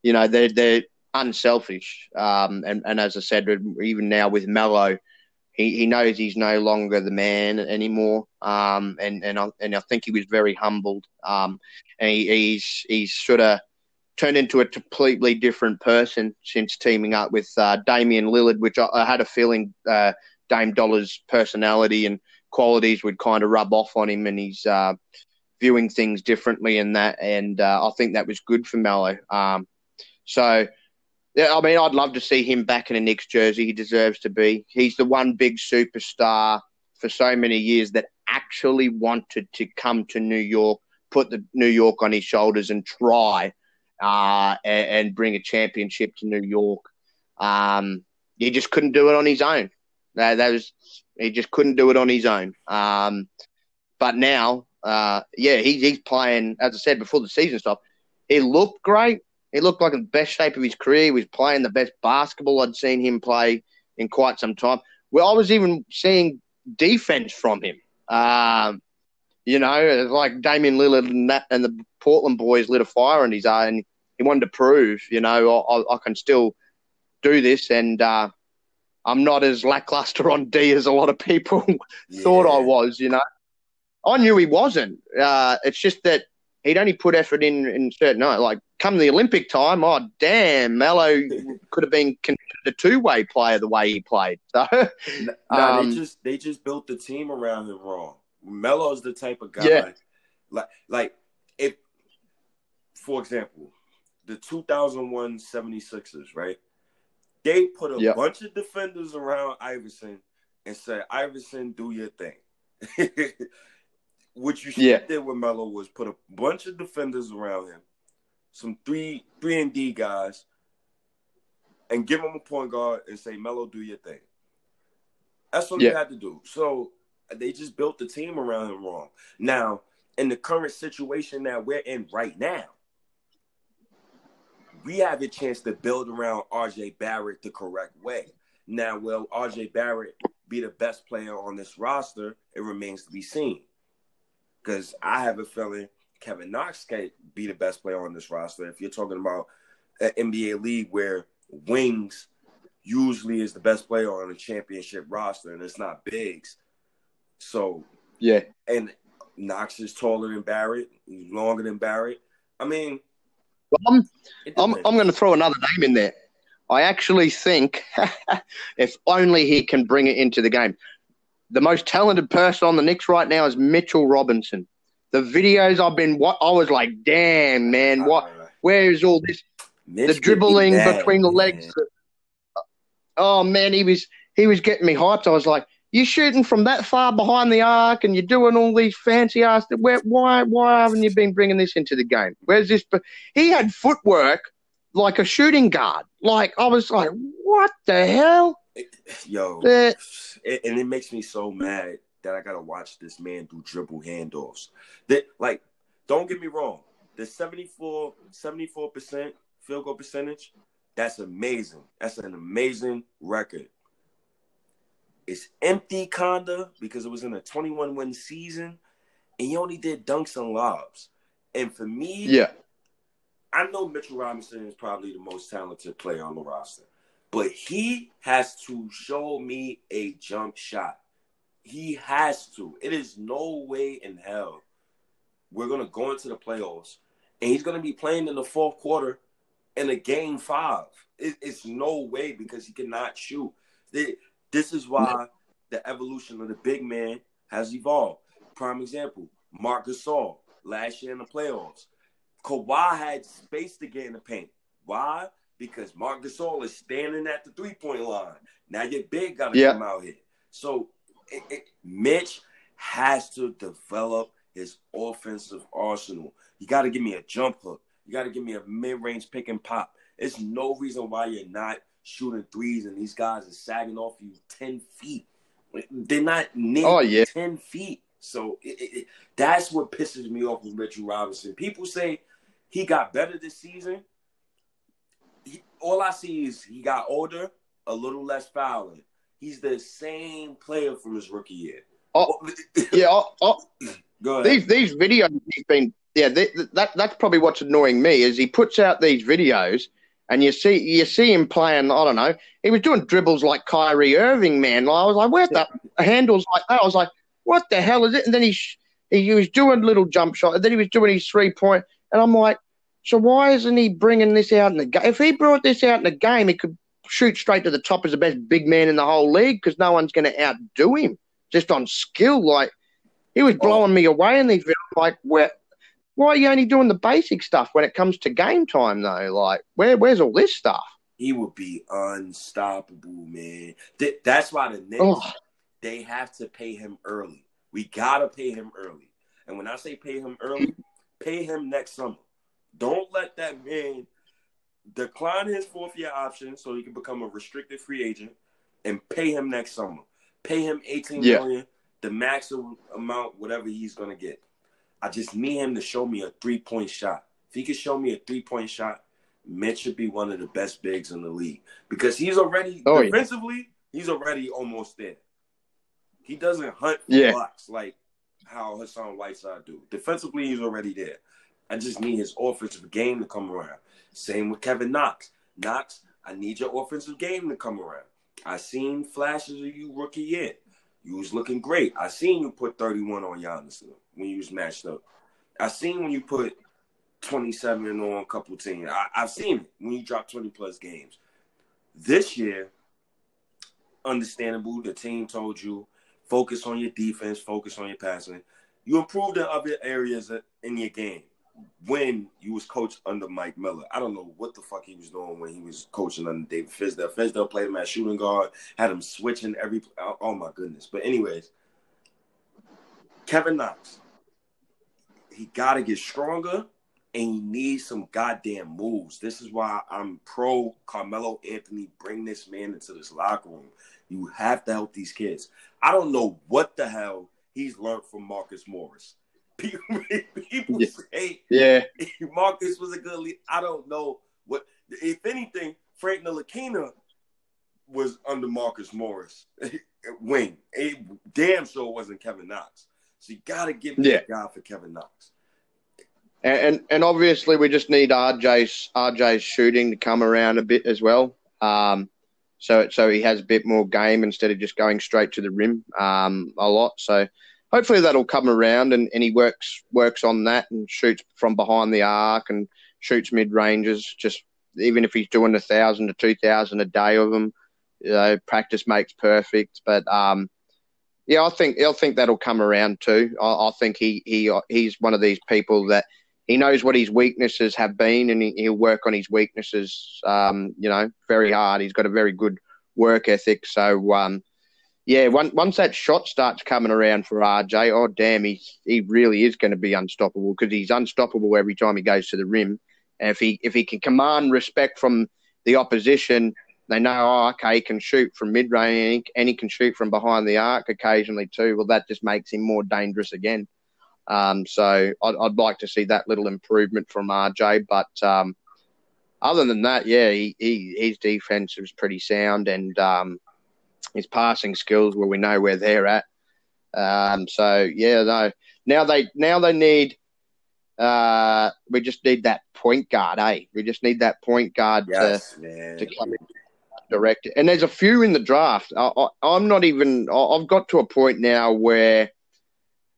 you know they're they're unselfish, um, and and as I said, even now with Melo, he, he knows he's no longer the man anymore, um, and and I, and I think he was very humbled, um, and he, he's he's sort of turned into a completely different person since teaming up with uh, Damian Lillard, which I, I had a feeling uh, Dame Dolla's personality and qualities would kind of rub off on him, and he's uh, viewing things differently in that, and uh, I think that was good for Melo. Um, so I mean, I'd love to see him back in a Knicks jersey. He deserves to be. He's the one big superstar for so many years that actually wanted to come to New York, put the New York on his shoulders, and try uh, and, and, bring a championship to New York. Um, he just couldn't do it on his own. That, that was he just couldn't do it on his own. Um, but now, uh, yeah, he, he's playing. As I said before the season stopped, he looked great. He looked like the best shape of his career. He was playing the best basketball I'd seen him play in quite some time. Well, I was even seeing defense from him. Um, you know, like Damian Lillard and, that, and the Portland boys lit a fire in his eye, and he wanted to prove, you know, I, I can still do this, and uh, I'm not as lackluster on D as a lot of people yeah. thought I was. You know, I knew he wasn't. Uh, it's just that he'd only put effort in in certain. Like come the Olympic time, oh damn, Melo could have been a two way player the way he played. So no, um, they just they just built the team around him wrong. Melo's the type of guy yeah. like like if for example, the 2001 76ers, right? They put a yep. bunch of defenders around Iverson and said, Iverson, do your thing. what you should yeah. did with Melo was put a bunch of defenders around him, some three three and D guys, and give them a point guard and say, Melo, do your thing. That's what yeah. they had to do. So they just built the team around him wrong. Now, in the current situation that we're in right now, we have a chance to build around RJ Barrett the correct way. Now, will RJ Barrett be the best player on this roster? It remains to be seen because I have a feeling Kevin Knox can be the best player on this roster. If you're talking about an NBA league where wings usually is the best player on a championship roster, and it's not bigs. So yeah, and Knox is taller than Barrett, he's longer than Barrett. I mean, well, I'm I'm, I'm going to throw another name in there. I actually think if only he can bring it into the game the most talented person on the Knicks right now is Mitchell Robinson. The videos I've been what I was like, damn man, what where is all this Mitch the dribbling bad, between the legs? Man. Oh man, he was he was getting me hyped. I was like, you're shooting from that far behind the arc and you're doing all these fancy ass where why why haven't you been bringing this into the game? Where's this he had footwork like a shooting guard. Like I was like, what the hell? Yo, uh, and it makes me so mad that I gotta watch this man do dribble handoffs. That like, don't get me wrong, the 74 percent field goal percentage, that's amazing. That's an amazing record. It's empty kinda because it was in a 21 win season, and he only did dunks and lobs. And for me, yeah, I know Mitchell Robinson is probably the most talented player on the roster but he has to show me a jump shot. He has to. It is no way in hell we're gonna go into the playoffs and he's gonna be playing in the fourth quarter in a game five. It, it's no way because he cannot shoot. This is why the evolution of the big man has evolved. Prime example: Marc Gasol last year in the playoffs. Kawhi had space to get in the paint. Why? because Marc Gasol is standing at the three point line. Now your big got to yeah. come out here. So it, it, Mitch has to develop his offensive arsenal. You got to give me a jump hook. You got to give me a mid range pick and pop. It's no reason why you're not shooting threes and these guys are sagging off you 10 feet. They're not oh, yeah. 10 feet. So it, it, that's what pisses me off with Mitchell Robinson. People say he got better this season. He, all I see is he got older, a little less fouling. He's the same player from his rookie year. Oh, yeah. Oh, oh. Go ahead. These these videos he's been yeah they, that that's probably what's annoying me is he puts out these videos and you see you see him playing. I don't know. He was doing dribbles like Kyrie Irving, man. I was like, where the handles like that? I was like, what the hell is it? And then he he was doing little jump shot, and then he was doing his three point, and I'm like, so why isn't he bringing this out in the game? If he brought this out in the game, he could shoot straight to the top as the best big man in the whole league because no one's going to outdo him just on skill. Like he was oh. blowing oh. me away in these. Like, where, why are you only doing the basic stuff when it comes to game time though? Like, where where's all this stuff? He would be unstoppable, man. Th- that's why the Knicks oh. they have to pay him early. We gotta pay him early. And when I say pay him early, pay him next summer. Don't let that man decline his fourth year option so he can become a restricted free agent and pay him next summer. Pay him eighteen yeah. million, the maximum amount, whatever he's gonna get. I just need him to show me a three point shot. If he can show me a three point shot, Mitch should be one of the best bigs in the league because he's already oh, defensively, yeah. he's already almost there. He doesn't hunt for yeah. blocks like how Hassan Whiteside do. Defensively, he's already there. I just need his offensive game to come around. Same with Kevin Knox. Knox, I need your offensive game to come around. I seen flashes of you rookie year. You was looking great. I seen you put 31 on Giannis when you was matched up. I seen when you put 27 on a couple teams. I, I've seen it when you drop 20 plus games. This year, understandable. The team told you focus on your defense, focus on your passing. You improved in other areas in your game when you was coached under Mike Miller. I don't know what the fuck he was doing when he was coaching under David Fizdale. Fizdale played him at shooting guard, had him switching every. Oh, oh my goodness! But anyways, Kevin Knox, he got to get stronger and he needs some goddamn moves. This is why I'm pro Carmelo Anthony. Bring this man into this locker room. You have to help these kids. I don't know what the hell he's learned from Marcus Morris. People, people yeah. say yeah. Marcus was a good lead. I don't know what. If anything, Frank Ntilikina was under Marcus Morris wing. A damn sure wasn't Kevin Knox. So you got to give yeah. guy for Kevin Knox. And, and, and obviously we just need RJ's RJ's shooting to come around a bit as well. Um, so so he has a bit more game instead of just going straight to the rim um, a lot. So hopefully that'll come around and, and he works works on that and shoots from behind the arc and shoots mid ranges. Just even if he's doing a thousand to two thousand a day of them, you know, practice makes perfect. But um, yeah, I think I think that'll come around too. I, I, think he he he's one of these people that he knows what his weaknesses have been, and he, will work on his weaknesses. Um, you know, very hard. He's got a very good work ethic. So um, yeah, once once that shot starts coming around for RJ, oh damn, he he really is going to be unstoppable because he's unstoppable every time he goes to the rim. And if he if he can command respect from the opposition, they know, oh, okay, he can shoot from mid range and he can shoot from behind the arc occasionally too. Well, that just makes him more dangerous again. Um, so I'd, I'd like to see that little improvement from RJ. But um, other than that, yeah, he, he his defense was pretty sound and um, his passing skills where we know where they're at. Um, so yeah, no. Now they now they need. Uh, we just need that point guard, eh? We just need that point guard yes, to man. to come in direct. And there's a few in the draft. I, am not even. I've got to a point now where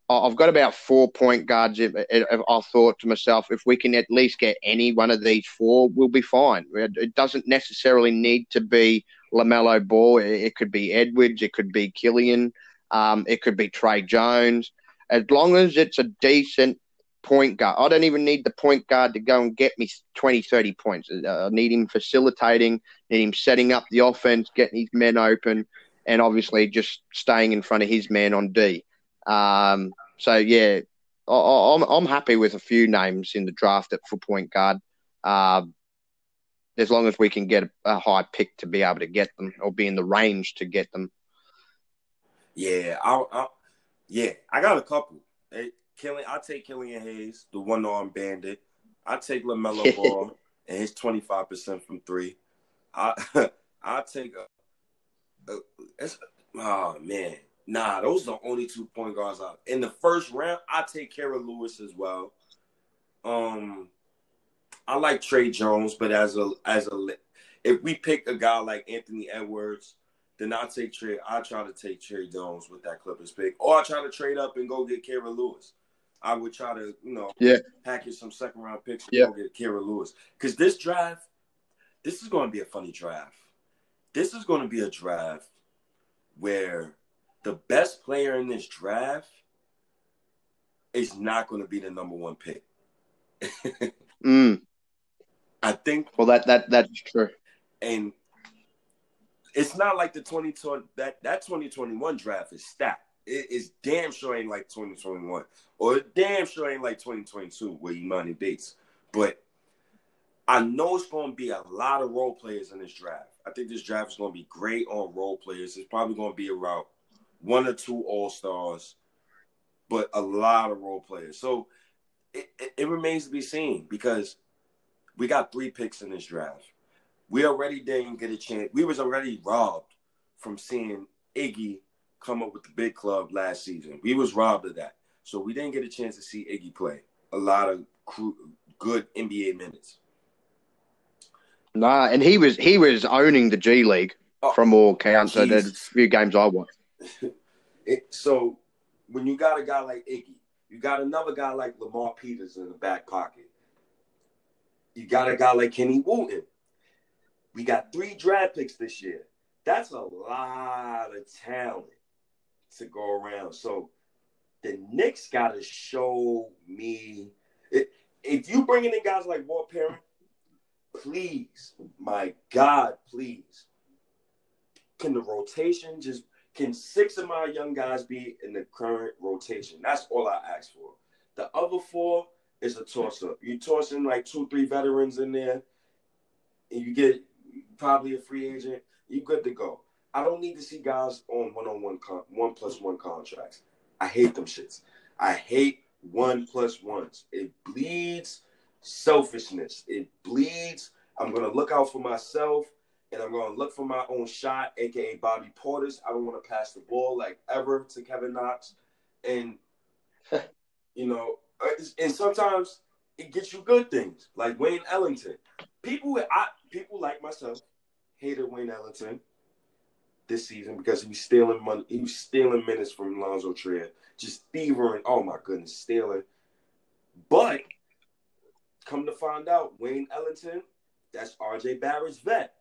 I've got about four point guards. If, if I thought to myself, if we can at least get any one of these four, we'll be fine. It doesn't necessarily need to be LaMelo Ball. It could be Edwards. It could be Killian. Um, it could be Tre Jones. As long as it's a decent point guard. I don't even need the point guard to go and get me 20, 30 points. Uh, I need him facilitating, need him setting up the offense, getting his men open, and obviously just staying in front of his man on D. Um, so, yeah, I, am I'm, I'm happy with a few names in the draft at for point guard. Um, as long as we can get a high pick to be able to get them or be in the range to get them. Yeah, I, I yeah, I got a couple. Hey, Killian, I take Killian Hayes, the one arm bandit. I take LaMelo Ball and his twenty five percent from three. I I take a, a it's, oh man, nah, those are the only two point guards out in the first round. I take Kira Lewis as well. Um, I like Tre Jones, but as a as a if we pick a guy like Anthony Edwards, then I take Trey. I try to take Tre Jones with that Clippers pick, or I try to trade up and go get Kira Lewis. I would try to, you know, yeah, package some second round picks and yeah. go get Kira Lewis. Because this draft, this is going to be a funny draft. This is going to be a draft where the best player in this draft is not going to be the number one pick. mm. I think. Well, that that that's true. And it's not like the 2020 that that 2021 draft is stacked. It is damn sure ain't like 2021, or damn sure ain't like 2022 where Emoni Bates. But I know it's going to be a lot of role players in this draft. I think this draft is going to be great on role players. It's probably going to be around one or two All Stars, but a lot of role players. So it, it, it remains to be seen because we got three picks in this draft. We already didn't get a chance. We was already robbed from seeing Iggy come up with the big club last season. We was robbed of that. So we didn't get a chance to see Iggy play a lot of good NBA minutes. Nah, and he was he was owning the G League oh, from all counts. So the few games I watched. it, so when you got a guy like Iggy, you got another guy like Lamar Peters in the back pocket. You got a guy like Kenny Wooten. We got three draft picks this year. That's a lot of talent to go around. So the Knicks got to show me. If you bringing in guys like Walt Parent, please, my God, please, can the rotation just can six of my young guys be in the current rotation? That's all I ask for. The other four is a toss up. You toss in like two, three veterans in there, and you get probably a free agent. You good to go. I don't need to see guys on one on one one plus one contracts. I hate them shits. I hate one plus ones. It bleeds selfishness. It bleeds. I'm gonna look out for myself and I'm gonna look for my own shot, aka Bobby Portis. I don't want to pass the ball like ever to Kevin Knox, and you know, Uh, and sometimes it gets you good things like Wayne Ellington. People, I people like myself hated Wayne Ellington this season because he was stealing money. He was stealing minutes from Lonzo Trier, just thieving. Oh my goodness, stealing. But come to find out, Wayne Ellington, that's RJ Barrett's vet.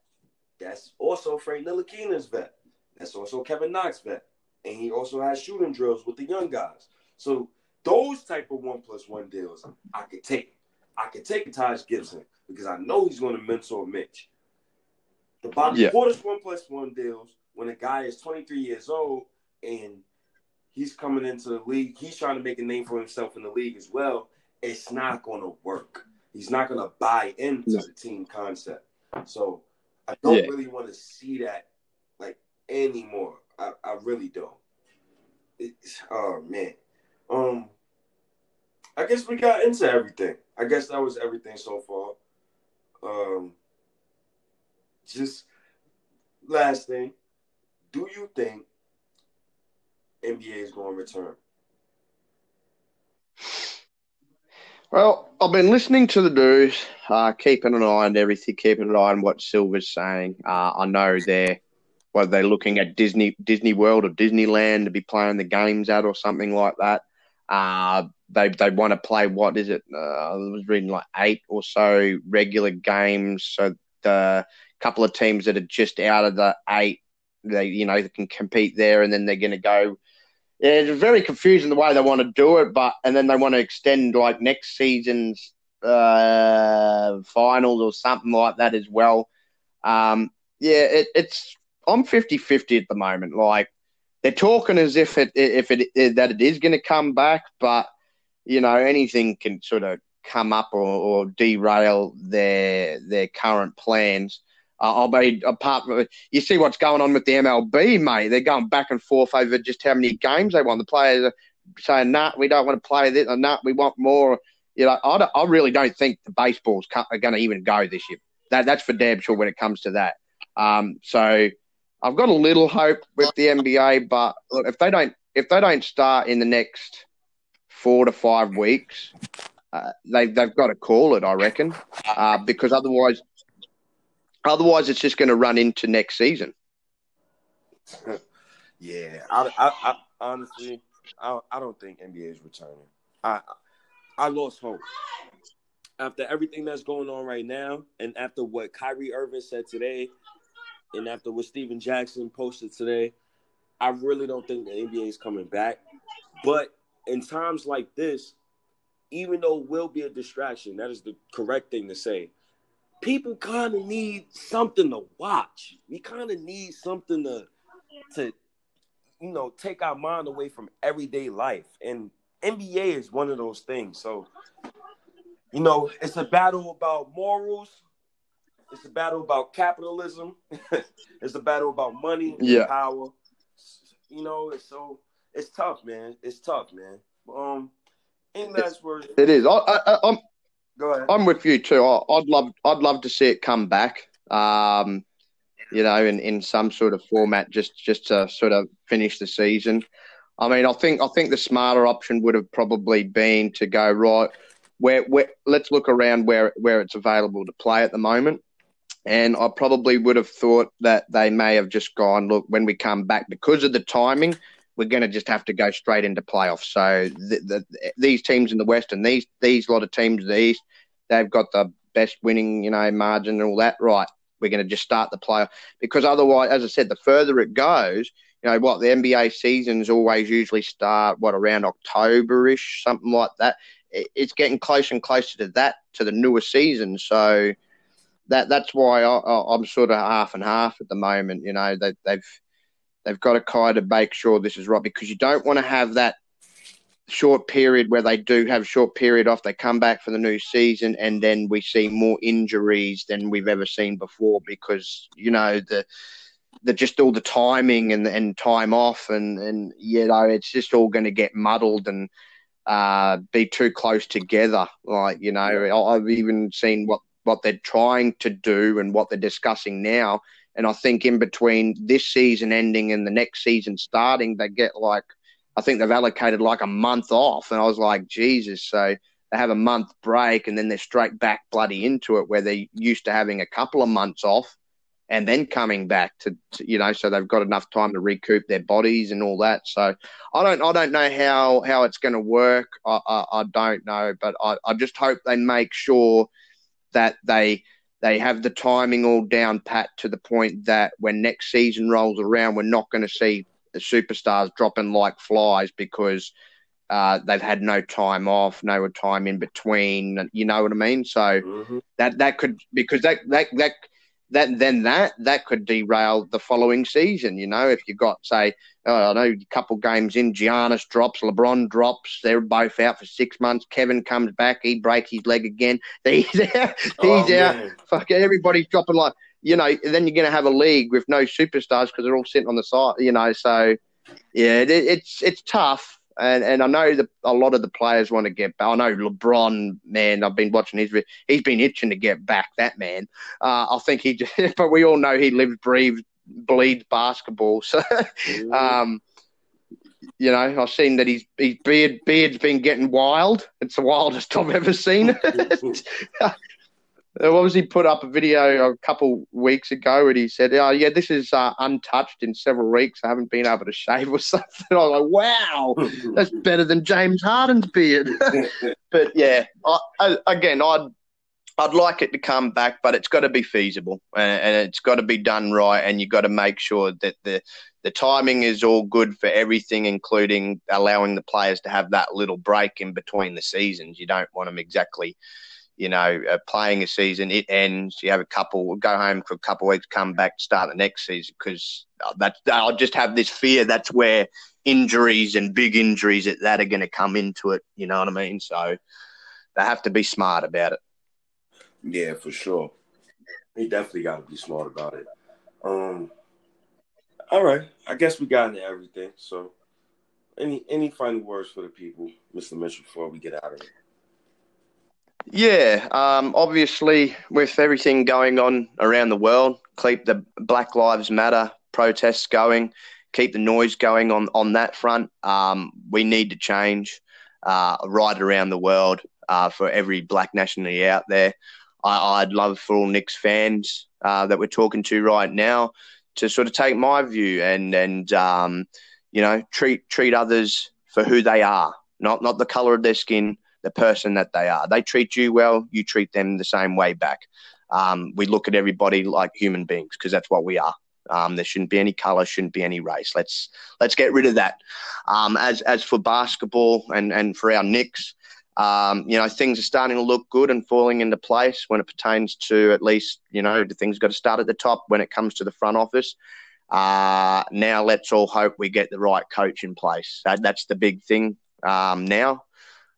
That's also Frank Ntilikina's vet. That's also Kevin Knox vet. And he also has shooting drills with the young guys. So those type of one plus one deals, I could take. I could take Taj Gibson because I know he's going to mentor Mitch. The Bobby yeah. Portis one plus one deals when a guy is 23 years old and he's coming into the league, he's trying to make a name for himself in the league as well. It's not going to work. He's not going to buy into no. the team concept. So I don't yeah. really want to see that like anymore. I, I really don't. It's, oh man. Um I guess we got into everything. I guess that was everything so far. Um just last thing. Do you think NBA is going to return? Well, I've been listening to the news, uh, keeping an eye on everything, keeping an eye on what Silver's saying. Uh, I know they're whether they're looking at Disney Disney World or Disneyland to be playing the games at or something like that. Uh, they they want to play what is it? Uh, I was reading like eight or so regular games. So the couple of teams that are just out of the eight, they you know they can compete there, and then they're going to go it's very confusing the way they want to do it, but and then they want to extend like next season's uh, finals or something like that as well. Um, yeah, it, it's I'm 50-50 at the moment. Like they're talking as if it if it that it is going to come back, but you know anything can sort of come up or, or derail their their current plans. Uh, I mean, apart you see what's going on with the MLB, mate. They're going back and forth over just how many games they want. The players are saying, "Nah, we don't want to play this," or "Nah, we want more." You know, I, I really don't think the baseballs are going to even go this year. That that's for damn sure when it comes to that. Um, so I've got a little hope with the NBA, but look, if they don't if they don't start in the next four to five weeks, uh, they they've got to call it, I reckon, uh, because otherwise, otherwise it's just going to run into next season. yeah, I, I, I honestly, I, I don't think NBA is returning. I I lost hope after everything that's going on right now, and after what Kyrie Irving said today, and after what Stephen Jackson posted today, I really don't think the NBA is coming back. But in times like this, even though it will be a distraction, that is the correct thing to say. People kind of need something to watch. We kind of need something to, to, you know, take our mind away from everyday life. And NBA is one of those things. So, you know, it's a battle about morals. It's a battle about capitalism. it's a battle about money yeah. power. You know, so it's tough, man. It's tough, man. Um, in last words, it is. I, I, I'm. Go ahead. I'm with you too. I, would love, I'd love to see it come back. Um, you know, in, in some sort of format, just just to sort of finish the season. I mean, I think I think the smarter option would have probably been to go right where, where let's look around where where it's available to play at the moment. And I probably would have thought that they may have just gone, look, when we come back, because of the timing, we're going to just have to go straight into playoffs. So the, the, these teams in the West and these these lot of teams in the East, they've got the best winning, you know, margin and all that. Right, we're going to just start the playoff because otherwise, as I said, the further it goes, you know what, the NBA seasons always usually start what around October-ish, something like that. It's getting closer and closer to that to the newer season, so that that's why I, am sort of half and half at the moment. You know, they, they've they've got to kind of make sure this is right because you don't want to have that short period where they do have a short period off. They come back for the new season, and then we see more injuries than we've ever seen before because you know the the just all the timing and and time off and and you know it's just all going to get muddled and uh, be too close together. Like you know, I've even seen what what they're trying to do and what they're discussing now. And I think in between this season ending and the next season starting, they get like, I think they've allocated like a month off. And I was like, Jesus. So they have a month break and then they're straight back bloody into it where they're used to having a couple of months off and then coming back to, to, you know so they've got enough time to recoup their bodies and all that so i don't i don't know how how it's going to work I, I, I don't know but I, I just hope they make sure that they they have the timing all down pat to the point that when next season rolls around, we're not going to see the superstars dropping like flies because uh, they've had no time off, no time in between. You know what I mean? So mm-hmm. that that could because that that that that then that that could derail the following season. You know, if you've got say, oh, I know a couple games in, Giannis drops, LeBron drops, they're both out for six months. Kevin comes back, he breaks his leg again. He's out. Oh, he's oh, out. Fuck, everybody's dropping like you know. Then you're going to have a league with no superstars because they're all sitting on the side. You know, so yeah, it, it's it's tough and and I know that a lot of the players want to get back. I know LeBron, man, I've been watching his. He's been itching to get back. That man, uh, I think he. Just, but we all know he lives, breathes, bleeds basketball. So, um, you know, I've seen that his his beard beard's been getting wild. It's the wildest I've ever seen. Uh, he put up a video a couple weeks ago and he said, "Oh yeah, this is uh, untouched in several weeks. I haven't been able to shave or something." I was like, "Wow, that's better than James Harden's beard." but yeah, I, I, again, I'd I'd like it to come back, but it's got to be feasible and, and it's got to be done right, and you've got to make sure that the the timing is all good for everything, including allowing the players to have that little break in between the seasons. You don't want them exactly you know, uh, playing a season, it ends. You have a couple, go home for a couple weeks, come back, start the next season because that I'll just have this fear. That's where injuries and big injuries that, that are going to come into it. You know what I mean? So, they have to be smart about it. Yeah, for sure. He definitely got to be smart about it. Um, all right, I guess we got into everything. So, any any final words for the people, Mr. Mitchell, before we get out of here? Yeah, um, obviously, with everything going on around the world, keep the Black Lives Matter protests going, keep the noise going on, on that front. Um, we need to change uh, right around the world uh, for every black nationality out there. I, would love for all Knicks fans uh, that we're talking to right now to sort of take my view and and um, you know treat treat others for who they are, not not the color of their skin, the person that they are. They treat you well, you treat them the same way back. Um, we look at everybody like human beings because that's what we are. Um, there shouldn't be any color, shouldn't be any race. Let's let's get rid of that. Um, as as for basketball and and for our Knicks, um, you know things are starting to look good and falling into place when it pertains to at least you know the things got to start at the top when it comes to the front office. Uh, now let's all hope we get the right coach in place. That, that's the big thing um, now.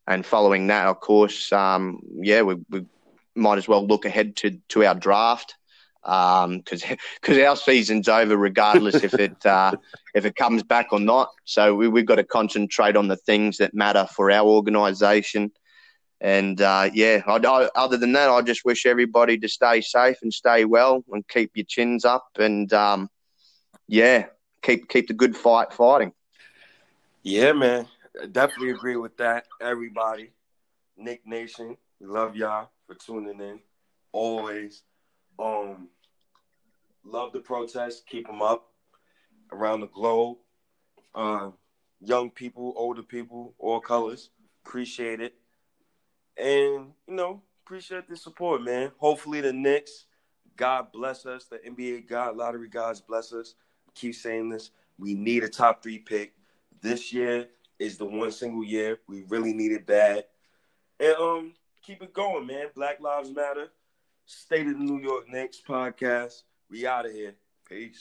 And following that, of course, um, yeah, we, we, might as well look ahead to, to our draft because um, because our season's over regardless if it uh, if it comes back or not. So we, we've got to concentrate on the things that matter for our organisation. And uh, yeah, I, I, other than that, I just wish everybody to stay safe and stay well and keep your chins up and um, yeah, keep keep the good fight fighting. Yeah, man. Definitely agree with that. Everybody, Knick Nation, we love y'all for tuning in. Always, um, love the protests. Keep them up around the globe. Uh, young people, older people, all colors. Appreciate it, and you know, appreciate the support, man. Hopefully, the Knicks. God bless us. The NBA God, lottery gods bless us. keep saying this. We need a top three pick this year is the one single year we really need it bad. And um, keep it going, man. Black Lives Matter. State of the New York Knicks podcast. We out of here. Peace.